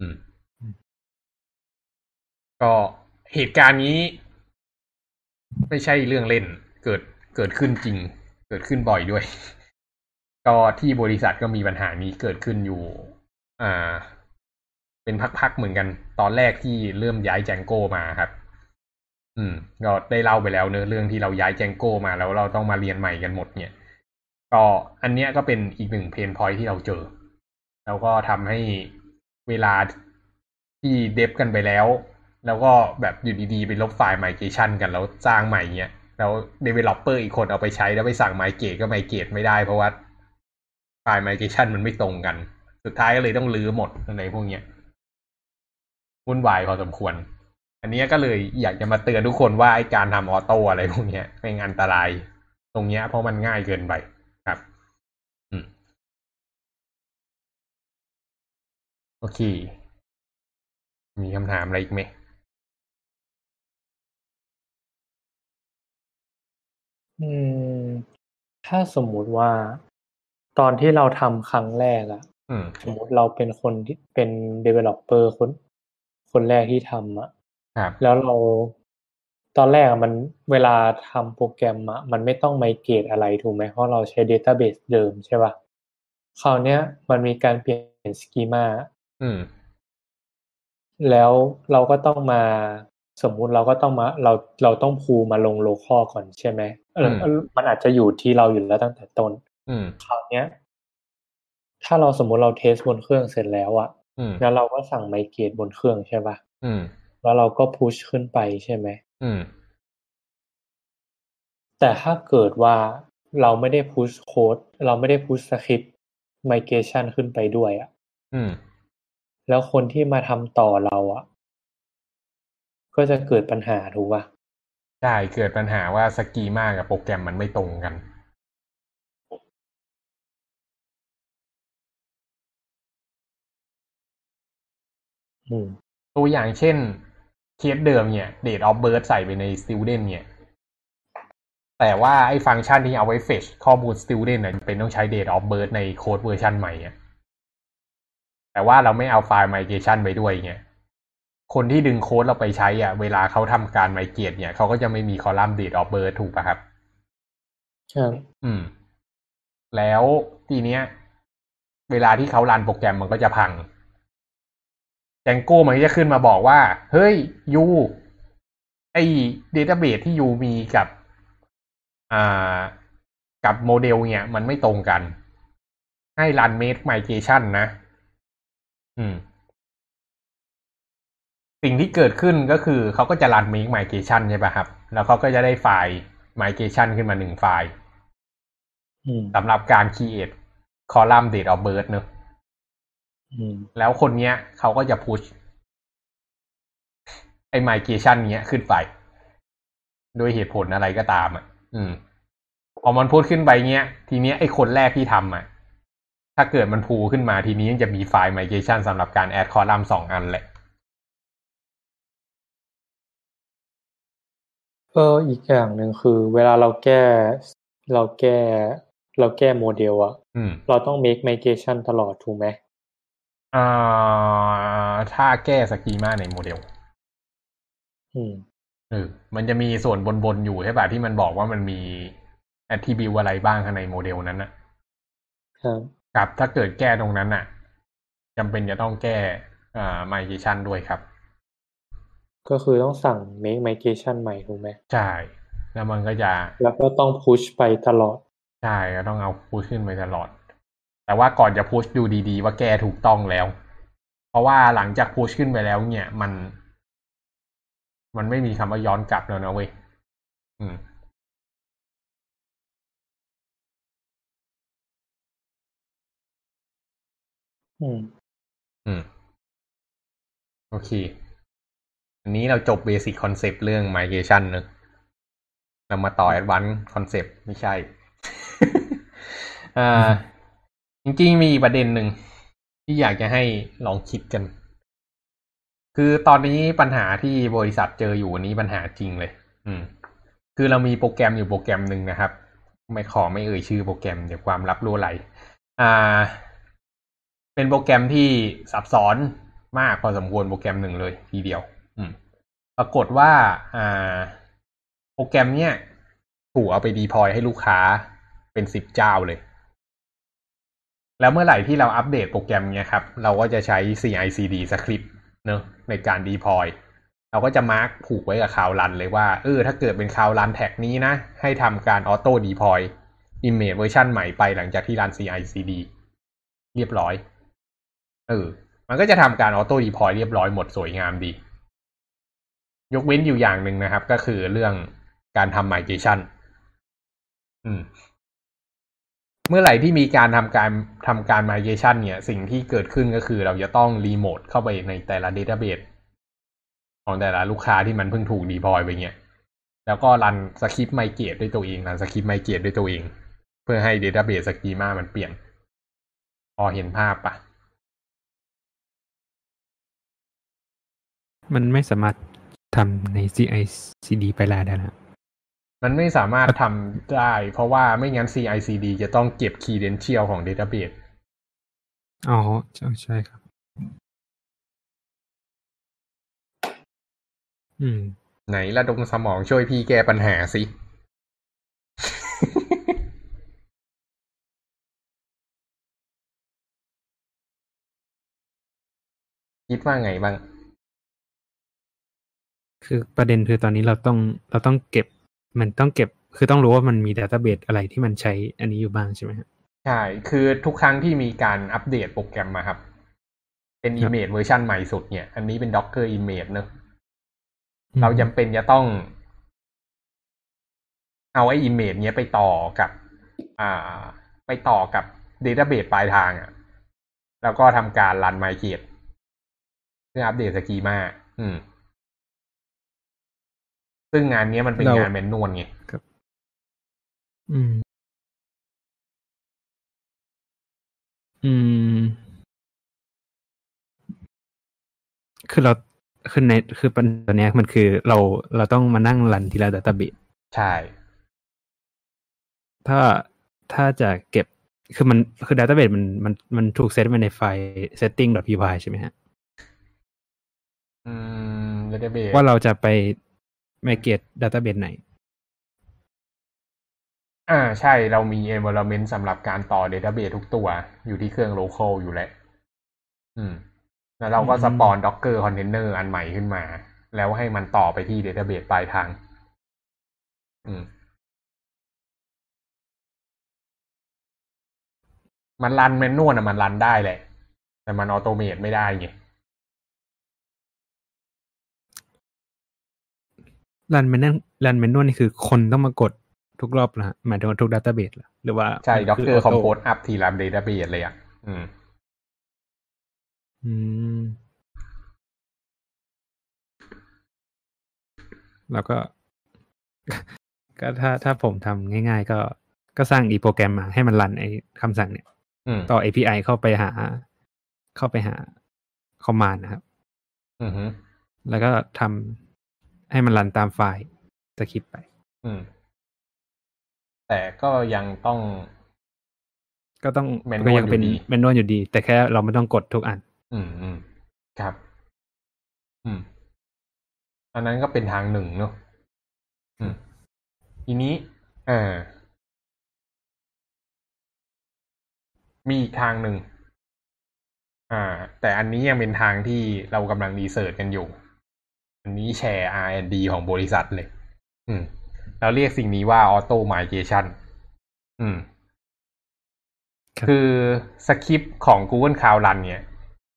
อืม ก็เหตุการณ์นี้ ไม่ใช่เรื่องเล่น เกิดเกิดขึ้นจริง เกิดขึ้นบ่อยด้วย ก็ที่บริษัทก็มีปัญหานี้เกิดขึ้นอยู่ อ่า เป็นพักๆเหมือนกัน ตอนแรกที่เริ่มย้ายแจงโก้มาครับ อืม ก็ได้เล่าไปแล้วเนอะเรื่องที่เราย้ายแจงโก้มาแล้วเราต้องมาเรียนใหม่กันหมดเนี่ย ก็อันเนี้ยก็เป็นอีกหนึ่งเพนพอยที่เราเจอ แล้วก็ทำให้เวลาที่เดฟกันไปแล้ว แล้วก็แบบอยู่ดีๆ ไปลบไฟล์ migration กันแล้วสร้างใหม่เนี้ยแล้ว developer อีกคนเอาไปใช้แล้วไปสั่ง migrate ก็ migrate ไม่ได้เพราะว่าไฟล์ migration มันไม่ตรงกัน สุดท้ายก็เลยต้องรื้อหมดในพวกเนี้ยวุ่นวายพอสมควร อันเนี้ยก็เลยอยากจะมาเตือนทุกคนว่าไอการทำออโต้อะไรพวกเนี้ยเป็นอันตรายตรงเนี้ยเพราะมันง่ายเกินไปครับอืมโอเค มีคำถามอะไรอีกไหมอืม ถ้าสมมุติว่าตอนที่เราทำครั้งแรกอะอืมสมมุติเราเป็นคนที่เป็น developer คน คนแรกที่ทำอะ ครับ แล้วเราตอนแรกอะมันเวลาทำโปรแกรมอะมันไม่ต้องไมเกรดอะไรถูกไหมเพราะเราใช้ database เดิมใช่ป่ะคราวเนี้ยมันมีการเปลี่ยนสกีมาอืม แล้วเราก็ต้องมาสมมุติเราก็ต้องมาเราเราต้องพูมาลงโลคอก่อนใช่ไหมเอออืมเออมันอาจจะอยู่ที่เราอยู่แล้วตั้งแต่ต้นอืมคราวเนี้ย ถ้าเราสมมุติเราเทสบนเครื่องเสร็จแล้วอะอืมแล้วเราก็สั่งไมเกรดบนเครื่องใช่ป่ะอืม แล้วเราก็พุชขึ้นไปใช่ไหมอืม แต่ถ้าเกิดว่าเราไม่ได้พุชโค้ดเราไม่ได้พุชสคริปต์ไมเกรชันขึ้นไปด้วยอะอืม แล้วคนที่มาทำต่อเราอะก็จะเกิดปัญหาถูกป่ะใช่เกิดปัญหาว่าสกีมากับโปรแกรมมันไม่ตรงกัน อืมตัวอย่างเช่น เคสเดิมเนี่ย date of birth ใส่ไปใน student เนี่ย แต่ว่าไอ้ฟังก์ชันที่เอาไว้ fetch ข้อมูล student น่ะเป็นต้องใช้ date of birth ในโค้ดเวอร์ชันใหม่เนี่ยแต่ว่าเราไม่เอาไฟล์ migration ไปด้วยเนี่ยคนที่ดึงโค้ดเราไปใช้อะ เวลาเขาทำการ migrate เนี่ยเขาก็จะไม่มีคอลัมน์ date of birth ถูกป่ะครับครับอืม แล้วทีเนี้ย เวลาที่เขารันโปรแกรมมันก็จะพัง Django มันก็จะขึ้นมาบอกว่า เฮ้ย you ไอ database ที่ you มีกับ อ่า กับโมเดลเนี่ย มันไม่ตรงกัน ให้ run make migration นะ อืม สิ่งที่เกิดขึ้นก็คือเขาก็จะรันเม e ไมเกชันใช่ป่ะครับ แล้วเขาก็จะได้ไฟล์ migration ขึ้นมาหนึ่งไฟล์อืมสำหรับการ create column date of birth เนอะอืม แล้วคนเนี้ยเขาก็จะ push ไอ้ migration เนี้ยขึ้นไป โดยเหตุผลอะไรก็ตามอะ อืม พอมันพูดขึ้นไปเงี้ย ทีเนี้ยไอ้คนแรกที่ทำอะ ถ้าเกิดมันพูขึ้นมาทีนี้ยังจะมีไฟล์ migration สำหรับการ add column สองอันแหละเอออีกอย่างหนึ่งคือ เวลาเราแก้เราแก้ เราแก้โมเดลอะอืมเราต้อง make migration ตลอดถูกไหมอ่า ถ้าแก้สกีมาในโมเดลอืมเออมันจะมีส่วนบนๆอยู่ใช่ป่ะที่มันบอกว่ามันมี attribute อะไรบ้างข้างในโมเดลนั้นนะครับกับถ้าเกิดแก้ตรงนั้นน่ะจำเป็นจะต้องแก้อ่า migration ด้วยครับ ก็คือต้องสั่ง make migration ใหม่ถูกไหมใช่ แล้วมันก็จะ แล้วก็ต้อง push ไปตลอด ใช่ ก็ต้องเอาพุชขึ้นไปตลอด แต่ว่าก่อนจะพุชดูดีๆ ว่าแก้ถูกต้องแล้ว เพราะว่าหลังจากพุชขึ้นไปแล้วเนี่ย มัน มันไม่มีคำว่าย้อนกลับแล้วนะเว้ยอืมอืม อืม โอเค อันนี้เราจบเบสิ c คอนเซปต์เรื่อง migration เนอะเรามาต่อ advanced concept ไม่ใช่ อ่า จริงๆมีประเด็นหนึ่งที่อยากจะให้ลองคิดกัน คือตอนนี้ปัญหาที่บริษัทเจออยู่นนี้ปัญหาจริงเลย อืม คือเรามีโปรแกรมอยู่โปรแกรมหนึ่งนะครับ ไม่ขอไม่เอ่ยชื่อโปรแกรมเดี๋ยวความลับรั่วไหล อ่า เป็นโปรแกรมที่ซับซ้อนมากพอสมควรโปรแกรมหนึ่งเลย ทีเดียว อืม ปรากฏว่า อ่า โปรแกรมเนี้ยถูกเอาไป deploy ให้ลูกค้าเป็นสิบเจ้าเลย แล้วเมื่อไหร่ที่เราอัปเดตโปรแกรมเนี้ยครับ เราก็จะใช้ CI/CD script เนอะในการ deploy เราก็จะ mark ผูกไว้กับ Cloud Run เลยว่า เออ ถ้าเกิดเป็น Cloud Run tag นี้นะ ให้ทำการออโต้ดีพอย image เวอร์ชันใหม่ไปหลังจากที่รัน CI/CD เรียบร้อย เออ มันก็จะทำการ auto deploy เรียบร้อยหมดสวยงามดี ยกเว้นอยู่อย่างหนึ่งนะครับ ก็คือเรื่องการทำ migration อืม เมื่อไหร่ที่มีการทำการทำการ migration เนี่ย สิ่งที่เกิดขึ้นก็คือเราจะต้องรีโมทเข้าไปในแต่ละ database ของแต่ละลูกค้าที่มันเพิ่งถูกดีพอยไปเนี่ย แล้วก็รันสคริปต์ไมเกตด้วยตัวเอง รันสคริปต์ไมเกตด้วยตัวเอง เพื่อให้ database สกีมามันเปลี่ยน พอเห็นภาพปะมันไม่สามารถทำใน CI/CD ไปลาได้แล้ว มันไม่สามารถทำได้ เพราะว่าไม่งั้น CI/CD จะต้องเก็บ credential ของ database อ๋อใช่ใช่ครับ อืม ไหนระดมสมองช่วยพี่แก้ปัญหาสิ คิดว่าไงบ้าง คือประเด็นคือตอนนี้เราต้องเราต้องเก็บ มันต้องเก็บคือต้องรู้ว่ามันมีดัตต้าเบสอะไรที่มันใช้อันนี้อยู่บ้างใช่ไหมครับใช่ คือทุกครั้งที่มีการอัปเดตโปรแกรมมาครับ เป็นครับ Image เวอร์ชันใหม่สุดเนี่ย อันนี้เป็น Docker Image เนอะอืมเราจำเป็นจะต้อง เอาไอ้ Image เนี้ยไปต่อกับ อ่า ไปต่อกับ Database ปลายทางอะ่ะ แล้วก็ทำการรัน Migrate เพื่ออัปเดตสกีมาอืม ซึ่งงานเนี้ยมันเป็นเรางานแมนนวลไงอืม อืม คือเราคือในคือปัญหาเนี้ยมันคือเราเราต้องมานั่งรันทีละดัตต้าเบสใช่ ถ้าถ้าจะเก็บคือมันคือดัตต้าเบสมันมันมันถูกเซตไว้ในไฟล์ setting.py ใช่ไหมฮะ อืม Database ว่าเราจะไป migrate database ไหน อ่าใช่เรามี environment สำหรับการต่อ database ทุกตัว อยู่ที่เครื่อง local อยู่แล้ว อืม แล้วเราก็อืมสปอน docker container อันใหม่ขึ้นมา แล้วให้มันต่อไปที่ database ปลายทาง อืมมันรันแมนนวลอะมันรันได้แหละ แต่มันออโตเมตไม่ได้ไง รันแมนนรันแมนนวลนี่คือคนต้องมากดทุกรอบนะฮะหมายถึงว่าทุกดัตต้าเบสหรือว่า ใช่มันคื docker auto compose up ทีละ database เลยอะ อืม อืม แล้วก็ ก็ถ้าถ้าผมทำง่าย ๆ ก็ก็สร้างอีโปรแกรมมาให้มันรันไอ้คำสั่งเนี่ยอืมต่อ API เข้าไปหา เข้าไปหาคอมมานด์นะครับอือฮึแล้วก็ทำ ให้มันรันตามไฟล์สคริปต์ไป อืม แต่ก็ยังต้อง ก็ต้อง Manual ก็ยังเป็นอยู่ดีแมนนวลอยู่ดี แต่แค่เราไม่ต้องกดทุกอัน อืมอืมครับ อืม อันนั้นก็เป็นทางหนึ่งเนอะอืม ทีนี้เออมีอีกทางหนึ่ง อ่า แต่อันนี้ยังเป็นทางที่เรากำลัง research กันอยู่ อันนี้แชร์ R&D ของบริษัทเลย อืมเราเรียกสิ่งนี้ว่า Auto Migration อืมครับคือสคริปต์ของ Google Cloud Run เนี่ย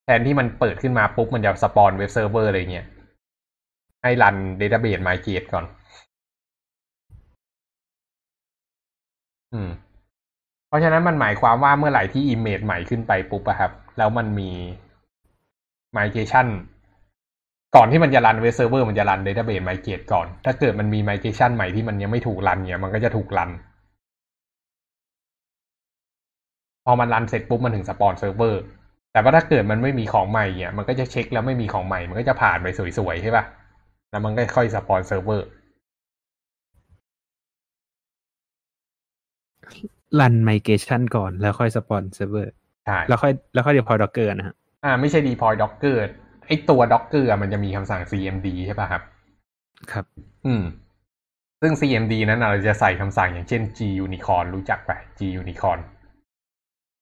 แทนที่มันเปิดขึ้นมาปุ๊บ มันจะ spawn web server อะไรเงี้ย ให้ run Database Migrate ก่อน อืม เพราะฉะนั้นมันหมายความว่าเมื่อไหร่ที่ Image ใหม่ขึ้นไปปุ๊บอะครับ แล้วมันมี Migration ก่อนที่มันจะรันเว็บเซิร์ฟเวอร์มันจะรัน Database Migrate ก่อน ถ้าเกิดมันมี Migration ใหม่ที่มันยังไม่ถูก run เนี่ยมันก็จะถูก run พอมัน run เสร็จปุ๊บมันถึง spawn server แต่ว่าถ้าเกิดมันไม่มีของใหม่เนี่ย มันก็จะเช็คแล้วไม่มีของใหม่ มันก็จะผ่านไปสวยๆใช่ป่ะ แล้วมันก็ค่อยสปอนเซิร์ฟเวอร์รันไมเกชันก่อนแล้วค่อยสปอนเซิร์ฟเวอร์ ใช่ แล้วค่อยแล้วค่อย deploy docker นะฮะ อ่า ไม่ใช่ deploy docker ไอตัว docker อะมันจะมีคำสั่ง cmd ใช่ป่ะครับ ครับ อืม ซึ่ง cmd นั้นอะเราจะใส่คำสั่งอย่างเช่น gunicorn รู้จักปะ gunicorn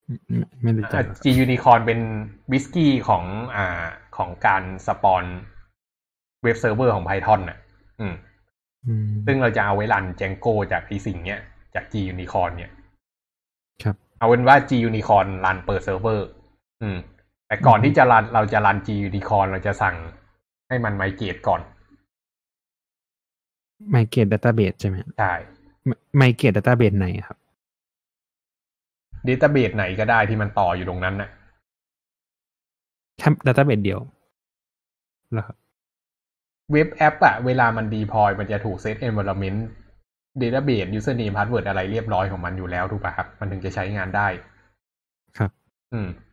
ไม่ไม่รู้จัก G Unicorn เป็นวิสกี้ของอ่าของการสปอนเว็บเซิร์ฟเวอร์ของ Python น่ะอืมอืม ซึ่งเราจะเอาไว้รัน Django จากไอสิ่งเนี้ย จาก Gunicorn เนี่ย ครับ เอาเป็นว่า G Unicorn รันเปิดเซิร์ฟเวอร์ อืม แต่ก่อนอือฮึที่จะรันเราจะรัน G Unicorn เราจะสั่งให้มันไมเกตก่อน migrate database ใช่ไหมใช่ไมเกตดัตต้าเบสไหนครับดัตต้าเบสไหนก็ได้ที่มันต่ออยู่ตรงนั้นน่ะแค่ดัตต้าเบสเดียวแล้วครับเว็บแอปอะเวลามัน deploy มันจะถูก set environment database username password อะไรเรียบร้อยของมันอยู่แล้วถูกป่ะครับ มันถึงจะใช้งานได้ครับอืม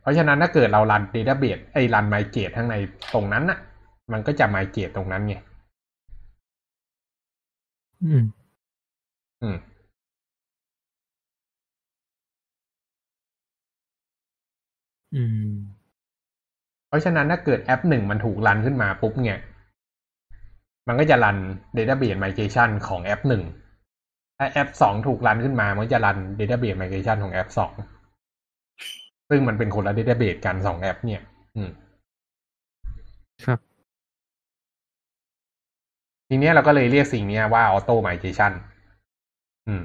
เพราะฉะนั้นถ้าเกิดเรารัน database ไอ้รัน migrate ข้างในตรงนั้นน่ะ มันก็จะ migrate ตรงนั้นไงอืม อืมอืม เพราะฉะนั้นถ้าเกิดแอปหนึ่งมันถูกรันขึ้นมาปุ๊บเนี่ย มันก็จะรัน database migration ของแอปหนึ่งถ้าแอปสองถูกรันขึ้นมา มันก็จะรัน database migration ของแอปสอง ซึ่งมันเป็นคนละ database กันสองแอป เนี่ย อืม ครับ ทีเนี้ยเราก็เลยเรียกสิ่งเนี้ยว่า auto migration อืม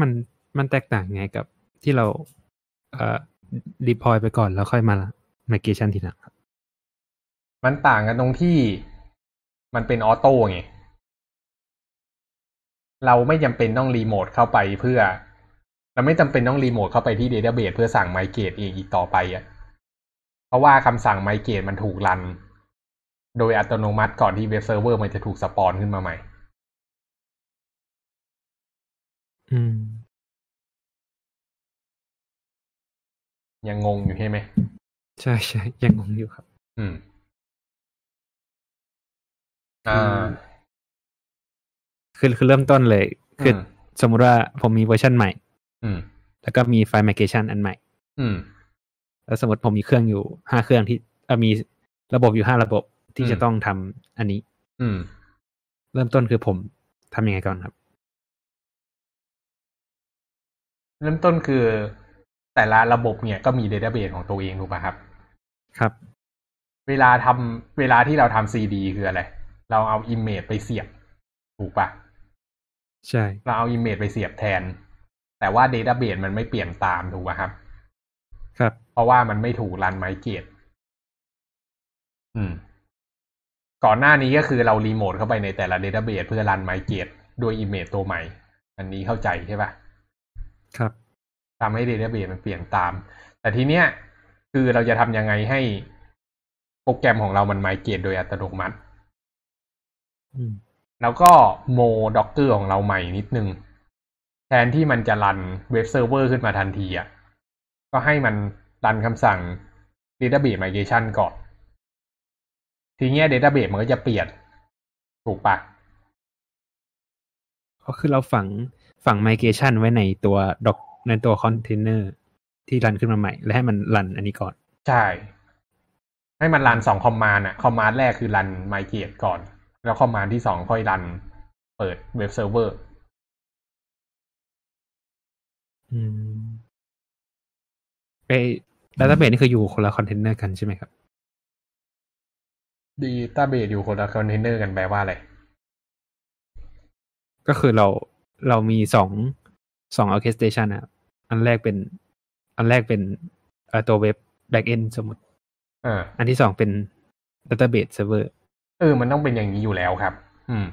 มันมันแตกต่างไงกับที่เรา เอ่อ deploy ไปก่อนแล้วค่อยมา migration ทีหลังครับมันต่างกันตรงที่มันเป็น auto ไงเราไม่จำเป็นต้องรีโมทเข้าไปเพื่อ เราไม่จำเป็นต้องรีโมทเข้าไปที่ Database เพื่อสั่ง migrate เองอีกต่อไปอะ เพราะว่าคำสั่ง migrate มันถูกรัน โดยอัตโนมัติก่อนที่เว็บเซิร์ฟเวอร์มันจะถูก spawn ขึ้นมาใหม่ อืม ยังงงอยู่ใช่ไหม ใช่ใช่ยังงงอยู่ครับ อืม อ่า คือคือเริ่มต้นเลย คืออมสมมุติว่าผมมีเวอร์ชันใหม่ อืม แล้วก็มีไฟล์ไมเกชันอันใหม่ อืม แล้วสมมติผมมีเครื่องอยู่ห้าเครื่องที่เอ่อมีระบบอยู่ห้าระบบที่อืมจะต้องทำอันนี้ อืม เริ่มต้นคือผมทำยังไงก่อนครับ เริ่มต้นคือแต่ละระบบเนี่ยก็มี Database ของตัวเองถูกป่ะครับ ครับ เวลาทำเวลาที่เราทำ CD คืออะไร เราเอา Image ไปเสียบถูกป่ะ ใช่ เราเอา Image ไปเสียบแทน แต่ว่า Database มันไม่เปลี่ยนตามถูกป่ะครับ ครับ เพราะว่ามันไม่ถูกรันไมเกตอืม ก่อนหน้านี้ก็คือเรารีโมทเข้าไปในแต่ละ Database เพื่อรันไมเกตด้วย Image ตัวใหม่ อันนี้เข้าใจใช่ป่ะครับทำให้ Database มันเปลี่ยนตาม แต่ทีเนี้ยคือเราจะทำยังไงให้โปรแกรมของเรามัน migrate โดยอัตโนมัติอืมแล้วก็ mod Docker ของเราใหม่นิดนึง แทนที่มันจะรันเว็บเซิร์ฟเวอร์ขึ้นมาทันทีอะ ก็ให้มันรันคำสั่ง database migration ก่อน ทีเนี้ย database มันก็จะเปลี่ยน ถูกปะก็คือเราฝังฝัง migration ไว้ในตัวดอกในตัวคอนเทนเนอร์ที่รันขึ้นมาใหม่ และให้มันรันอันนี้ก่อน ใช่ ให้มันรันสอง command อะ command แรกคือรัน migrate ก่อน แล้ว command ที่สองค่อยรันเปิดเว็บเซิร์ฟเวอร์ อืมไอ้ database นี่คืออยู่คนละคอนเทนเนอร์กันใช่ไหมครับ database อยู่คนละคอนเทนเนอร์กันแปลว่าอะไร ก็คือเราเรามีสองสอง orchestration นะครับอันแรกเป็น อันแรกเป็นเอ่อตัวเว็บ backend สมมติอ่าอันที่สองเป็น database server เออ มันต้องเป็นอย่างนี้อยู่แล้วครับ อืม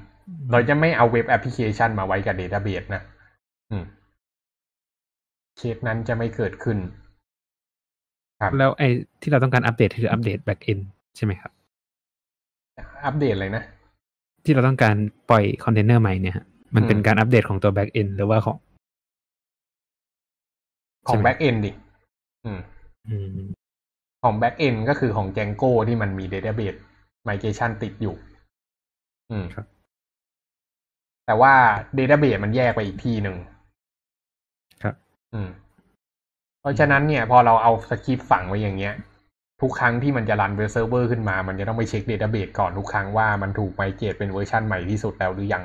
เราจะไม่เอาเว็บแอปพลิเคชันมาไว้กับ Database นะ อืม เคสนั้นจะไม่เกิดขึ้น ครับแล้วไอ้ที่เราต้องการอัปเดตคืออัปเดต backend ใช่ไหมครับ อัปเดตเลยนะ ที่เราต้องการปล่อยคอนเทนเนอร์ใหม่เนี่ยฮะมันเป็นอืมการอัปเดตของตัว backend หรือว่าของ ของใช่ไหม Back End ดิอืมอืมของ Back End ก็คือของ Django ที่มันมี Database Migration ติดอยู่ อืมครับแต่ว่า Database มันแยกไปอีกที่หนึ่งครับ อืม เพราะฉะนั้นเนี่ย พอเราเอาสคริปต์ฝังไว้อย่างเงี้ย ทุกครั้งที่มันจะรันเว็บเซิร์ฟเวอร์ขึ้นมา มันจะต้องไปเช็ค Database ก่อนทุกครั้งว่ามันถูก migrate เป็นเวอร์ชันใหม่ที่สุดแล้วหรือยัง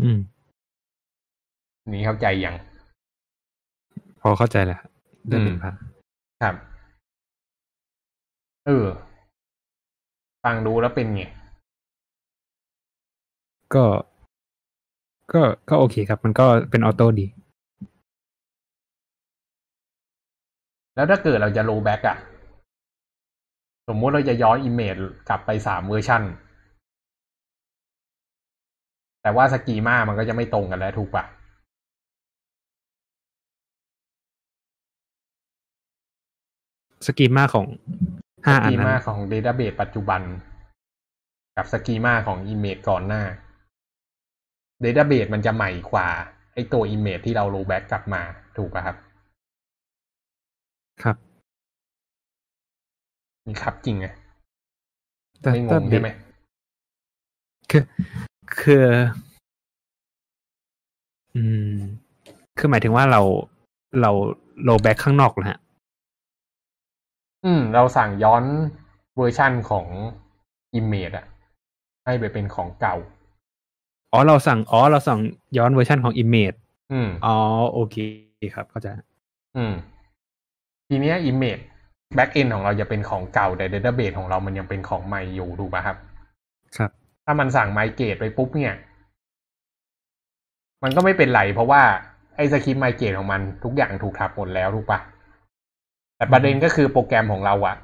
อืม นี่เข้าใจยัง พอเข้าใจแล้วครับเรื่องอืมหนึ่งพันครับ เออ ฟังดูแล้วเป็นไง ก็ ก็ก็โอเคครับ มันก็เป็น auto ดี แล้วถ้าเกิดเราจะ rollback อะสมมุติเราจะย้อน image กลับไปสามเวอร์ชันแต่ว่า schema มันก็จะไม่ตรงกันแล้วถูกปะ schema ของสห้าอันกีนั้มานของ Database ปัจจุบัน กับสกีมาของอิมเมจก่อนหน้า Database มันจะใหม่กว่าไอตัวอิมเมจที่เราโรแบ็กกลับมาถูกปะครับ ครับมีครับจริงไงแต่ไม่งแต่งใช่ไหมคือคือ อืม คือหมายถึงว่าเราเราโลแบ็กข้างนอกนะฮะ อืม เราสั่งย้อนเวอร์ชั่นของ image อะให้ไปเป็นของเก่า อ๋อเราสั่งอ๋อเราสั่งย้อนเวอร์ชันของ Image อืมอ๋อโอเคครับเข้าใจอืม ทีเนี้ย image back end ของเราจะเป็นของเก่าแต่ database ของเรามันยังเป็นของใหม่อยู่ถูกป่ะครับ ครับ ถ้ามันสั่ง migrate ไปปุ๊บเนี่ย มันก็ไม่เป็นไรเพราะว่าไอ้สคริปต์ migrate ของมันทุกอย่างถูกทับหมดแล้วถูกปะแต่ประเด็นก็คือโปรแกรมของเราอะ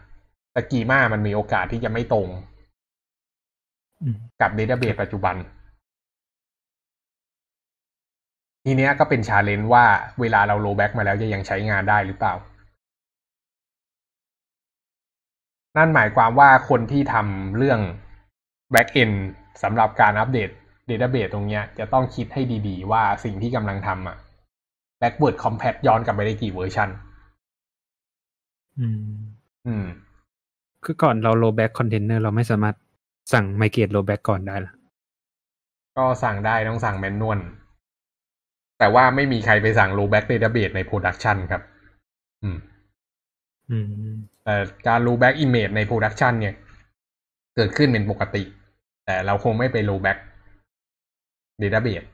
schema มันมีโอกาสที่จะไม่ตรงอืมกับ database ปัจจุบัน ทีเนี้ยก็เป็น challenge ว่าเวลาเรา rollback มาแล้วจะยังใช้งานได้หรือเปล่า นั่นหมายความว่าคนที่ทำเรื่อง back end สำหรับการอัปเดต database ตรงเนี้ยจะต้องคิดให้ดีๆ ว่าสิ่งที่กำลังทำอะ backward compat ย้อนกลับไปได้กี่เวอร์ชันอืม อืม คือก่อนเรา rollback container เราไม่สามารถสั่ง migrate rollback ก่อนได้หรอก็สั่งได้ต้องสั่ง manual แต่ว่าไม่มีใครไปสั่ง rollback database ใน production ครับ อืม อืมแต่การ rollback image ใน production เนี่ย เกิดขึ้นเป็นปกติ แต่เราคงไม่ไป rollback database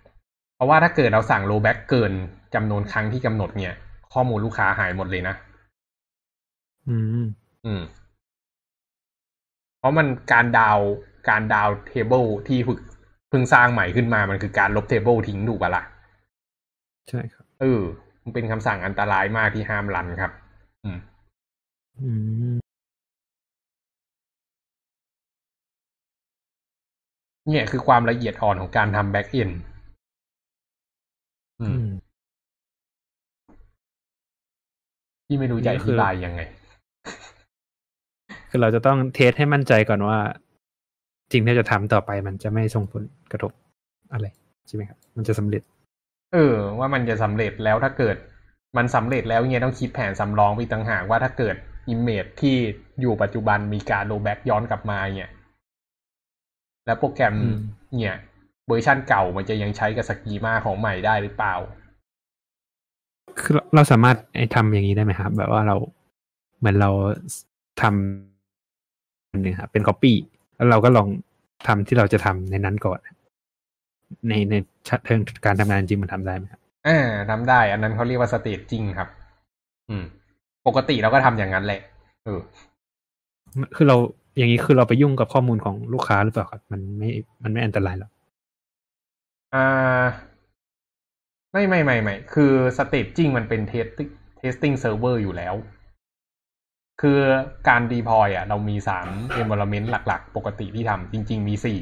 เพราะว่าถ้าเกิดเราสั่ง rollback เกินจำนวนครั้งที่กำหนดเนี่ย ข้อมูลลูกค้าหายหมดเลยนะ อืม อืม เพราะมันการ down การ down table ที่ฝึกเพิ่งสร้างใหม่ขึ้นมามันคือการลบ table ทิ้งถูกปะล่ะ ใช่ครับเออมันเป็นคำสั่งอันตรายมากที่ห้ามรันครับ อืมอืมเนี่ยคือความละเอียดอ่อนของการทำ back end อือืมมที่ไม่รู้จะอธิบายยังไง คือเราจะต้อง test ให้มั่นใจก่อนว่าจริงที่จะทำต่อไปมันจะไม่ส่งผลกระทบอะไร ใช่ไหมครับ มันจะสำเร็จ เออ ว่ามันจะสำเร็จแล้วถ้าเกิดมันสำเร็จแล้วเนี่ยต้องคิดแผนสำรองไปอีต่างหากว่าถ้าเกิด image ที่อยู่ปัจจุบันมีการ rollback ย้อนกลับมาเนี่ยแล้วโปรแกรมเนี่ยเวอร์ชันเก่ามันจะยังใช้กับ schema ของใหม่ได้หรือเปล่า คือเราเราสามารถไอ้ทำอย่างนี้ได้ไหมครับ แบบว่าเราเหมือนเราทำอันหนึ่งครับเป็น copy แล้วเราก็ลองทำที่เราจะทำในนั้นก่อน ในในเชิงการทำงานจริงมันทำได้ไหมครับอ่าทำได้ อันนั้นเขาเรียกว่า staging ครับ อืม ปกติเราก็ทำอย่างนั้นแหละเออคือเราอย่างนี้คือเราไปยุ่งกับข้อมูลของลูกค้าหรือเปล่าครับมันไม่มันไม่อันตรายหรอกอ่าไม่ไม่ไม่ไม่คือ stag ing มันเป็น test testing server อยู่แล้ว คือการ deploy อะ เรามีสาม environment หลัก ๆ ปกติที่ทำจริง ๆ มีสี่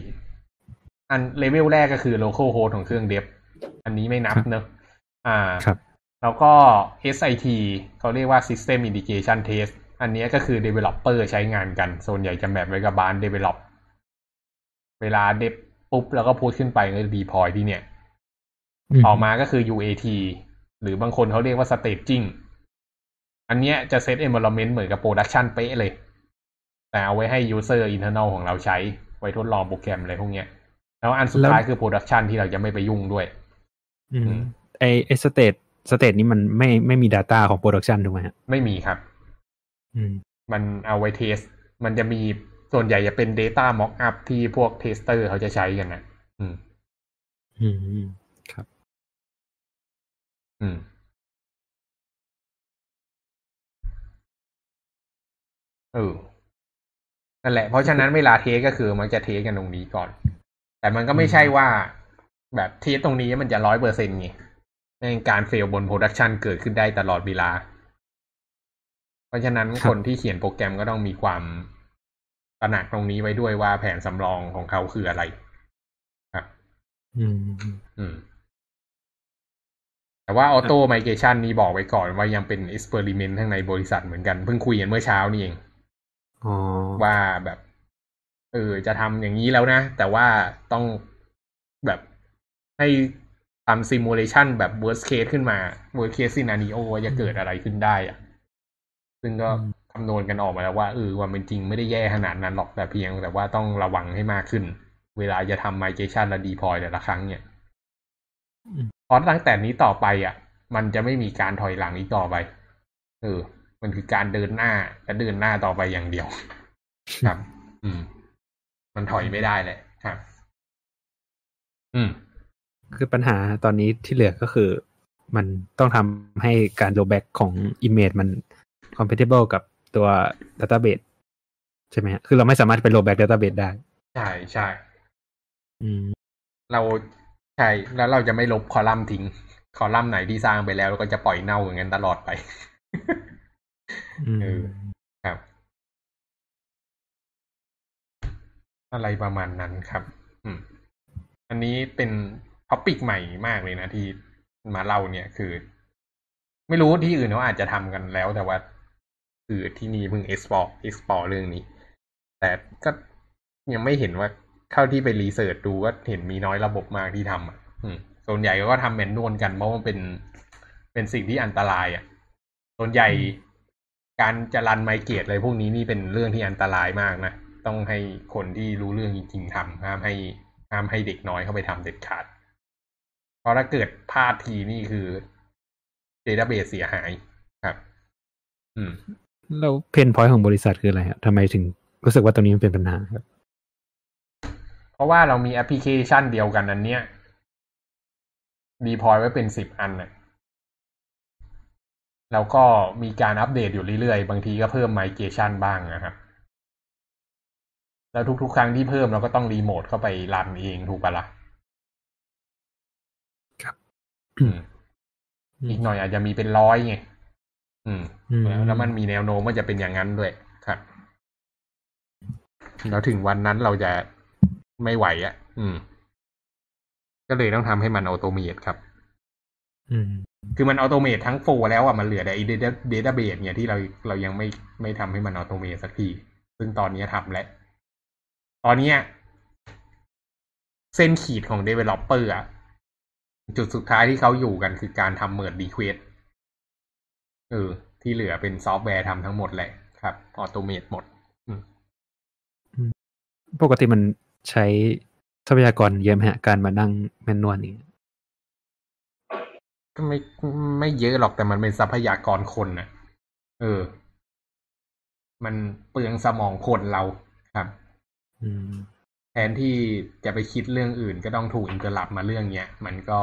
อันเลเวลแรกก็คือ local host ของเครื่อง devอันนี้ไม่นับเนอะอ่าครับแล้วก็ SIT เขาเรียกว่า System Integration Test อันเนี้ยก็คือ Developer ใช้งานกัน ส่วนใหญ่จะแบบไว้กับบาน Develop เวลาเดฟปุ๊บ แล้วก็พูดขึ้นไปก็ดีพอยที่เนี่ย ต่อมาก็คือ UAT หรือบางคนเขาเรียกว่า Staging อันเนี้ยจะเซต environment เหมือนกับ Production เป๊ะเลย แต่เอาไว้ให้ User Internal ของเราใช้ ไว้ทดลองโปรแกรมอะไรพวกเนี้ย แล้วอันสุดท้ายคือ Production ที่เราจะไม่ไปยุ่งด้วย อืมไอ้ไอ้ stage stage นี้มันไม่ไม่มี Data ของ Production ถูกไหมฮะไม่มีครับ อืม มันเอาไว้ test มันจะมีส่วนใหญ่จะเป็น Data Mockup ที่พวก tester เขาจะใช้กันนะอืม อืมครับ อืมเออนั่นแหละ เพราะฉะนั้นเวลา test ก็คือมันจะ test กันตรงนี้ก่อน แต่มันก็ไม่ใช่ว่า แบบ test ตรงนี้มันจะร้อยเปอร์เซ็นต์ไงในการ fail บน production เกิดขึ้นได้ตลอดเวลา เพราะฉะนั้นครับคนที่เขียนโปรแกรมก็ต้องมีความตระหนักตรงนี้ไว้ด้วยว่าแผนสำรองของเขาคืออะไร ครับ อืม อืม แต่ว่าออโต i ม r a t i o n นี้บอกไว้ก่อนว่ายังเป็น experiment ข้างในบริษัทเหมือนกัน เพิ่งคุยกันเมื่อเช้านี่เองอ๋อว่าแบบ เออจะทำอย่างนี้แล้วนะ แต่ว่าต้องแบบให้ทำซิมูเลชันแบบ worst case ขึ้นมา worst case scenario ว่าจะเกิดอะไรขึ้นได้อะซึ่งก็คำนวณกันออกมาแล้วว่าเออว่ามันจริงไม่ได้แย่ขนาดนั้นหรอกแต่เพียง แต่ว่าต้องระวังให้มากขึ้น เวลาจะทำ migration และ deploy แต่ละครั้งเนี่ยอืมเพราะตั้งแต่นี้ต่อไปอะ มันจะไม่มีการถอยหลังอีกต่อไป เออ มันคือการเดินหน้าและเดินหน้าต่อไปอย่างเดียว ครับ อืม มันถอยไม่ได้เลยครับ อืม คือปัญหาตอนนี้ที่เหลือก็คือ มันต้องทำให้การ rollback ของ Image มัน compatible กับตัว Database ใช่ไหมฮะคือเราไม่สามารถไปโ o แบ็ก Database ได้ ใช่ใช่อืม เราใช่แล้วเราจะไม่ลบคอลัมน์ทิ้ง คอลัมน์ไหนที่สร้างไปแล้วเราก็จะปล่อยเน่าอย่างนั้นตลอดไป อะไรประมาณนั้นครับ อืม อันนี้เป็น topic ใหม่มากเลยนะที่มาเล่าเนี่ยคือ ไม่รู้ที่อื่นเขาอาจจะทำกันแล้ว แต่ว่าคือที่นี่เพิ่ง explore explore เรื่องนี้ แต่ก็ยังไม่เห็นว่าเท่าที่ไป research ดูก็เห็นมีน้อยระบบมากที่ทำอะส่วนใหญ่ก็ทำแมนนวลกันเพราะมันเป็นเป็นสิ่งที่อันตรายอะ ส่วนใหญ่การจะรันไมเกตอะไรพวกนี้นี่เป็นเรื่องที่อันตรายมากนะ ต้องให้คนที่รู้เรื่องจริงๆทำห้ามให้ห้ามให้เด็กน้อยเข้าไปทำเด็ดขาด เพราะถ้าเกิดพลาดทีนี่คือเดต้าเบสเสียหายครับ อืมแล้วเพนพอยต์ของบริษัทคืออะไรฮะทำไมถึงรู้สึกว่าตรงนี้มันเป็นปัญหาครับ เพราะว่าเรามีแอปพลิเคชันเดียวกันอันเนี้ย deploy ไว้เป็นสิบอันน่ะแล้วก็มีการอัปเดตอยู่เรื่อยๆ บางทีก็เพิ่ม migration บ้างนะครับ แล้วทุก ๆ ครั้งที่เพิ่มเราก็ต้องรีโมทเข้าไป run เองถูกปะละ่ะครับอืมอีกหน่อยอาจจะมีเป็นร้อยไงอืมอืมแล้วแล้วมันมีแนวโน้มว่าจะเป็นอย่างนั้นด้วยครับแล้วถึงวันนั้นเราจะไม่ไหวอะ่ะ อืม ก็เลยต้องทำให้มัน automate ครับ อืม คือมัน automate ทั้ง flow แล้วอะมันเหลือแต่ไอ้ database เนี่ยที่เราเรายังไม่ไม่ทำให้มัน automate สักที ซึ่งตอนนี้ทำแล้วต อนเนี้ยเส้นขีดของ developer อะจุดสุดท้ายที่เขาอยู่กันคือการทำ merge requestเออ ที่เหลือเป็นซอฟต์แวร์ทำทั้งหมดแหละครับ automate หมดปกติมันใช้ทรัพยากรเยอะไหมฮะ การมานั่ง manual นี้ก็ไม่ไม่เยอะหรอกแต่มันเป็นทรัพยากรคนนะเออ มันเปลืองสมองคนเราครับอืม แทนที่จะไปคิดเรื่องอื่น ก็ต้องถูก interrupt มาเรื่องเนี้ย มันก็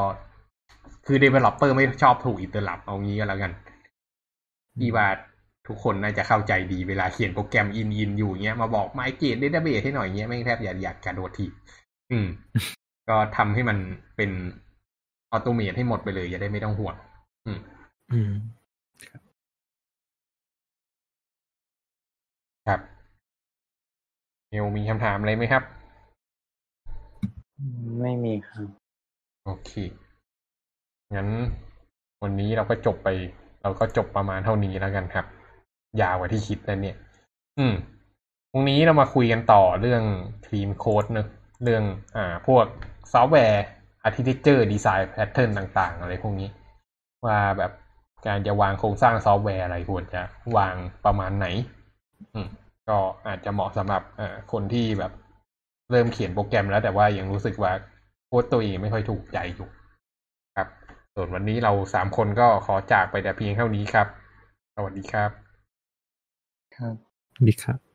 คือ developer ไม่ชอบถูก interrupt เอางี้ก็แล้วกันพี่ว่าทุกคนน่าจะเข้าใจดีเวลาเขียนโปรแกรมอินอินอยู่เงี้ยมาบอก migrate database ให้หน่อยเงี้ยแม่งแทบอยากอยากกระโดดทีอืม ก็ทำให้มันเป็น automate ให้หมดไปเลยจะได้ไม่ต้องห่วงอืม อืม เอลมีคำถามอะไรไหมครับ ไม่มีครับ โอเค งั้นวันนี้เราก็จบไป เราก็จบประมาณเท่านี้แล้วกันครับ ยาวกว่าที่คิดนะเนี่ย อืมพรุ่งนี้เรามาคุยกันต่อเรื่อง clean code เนอะเรื่องอ่า พวก software architecture design pattern ต่าง ๆ อะไรพวกนี้ ว่าแบบการจะวางโครงสร้างซอฟต์แวร์อะไรควรจะวางประมาณไหน อืม ก็อาจจะเหมาะสำหรับอ่าคนที่แบบเริ่มเขียนโปรแกรมแล้วแต่ว่ายังรู้สึกว่าโค้ดตัวเองไม่ค่อยถูกใจอยู่ครับ ส่วนวันนี้เราสามคนก็ขอจากไปแต่เพียงเท่านี้ครับ สวัสดีครับ ครับดีครับ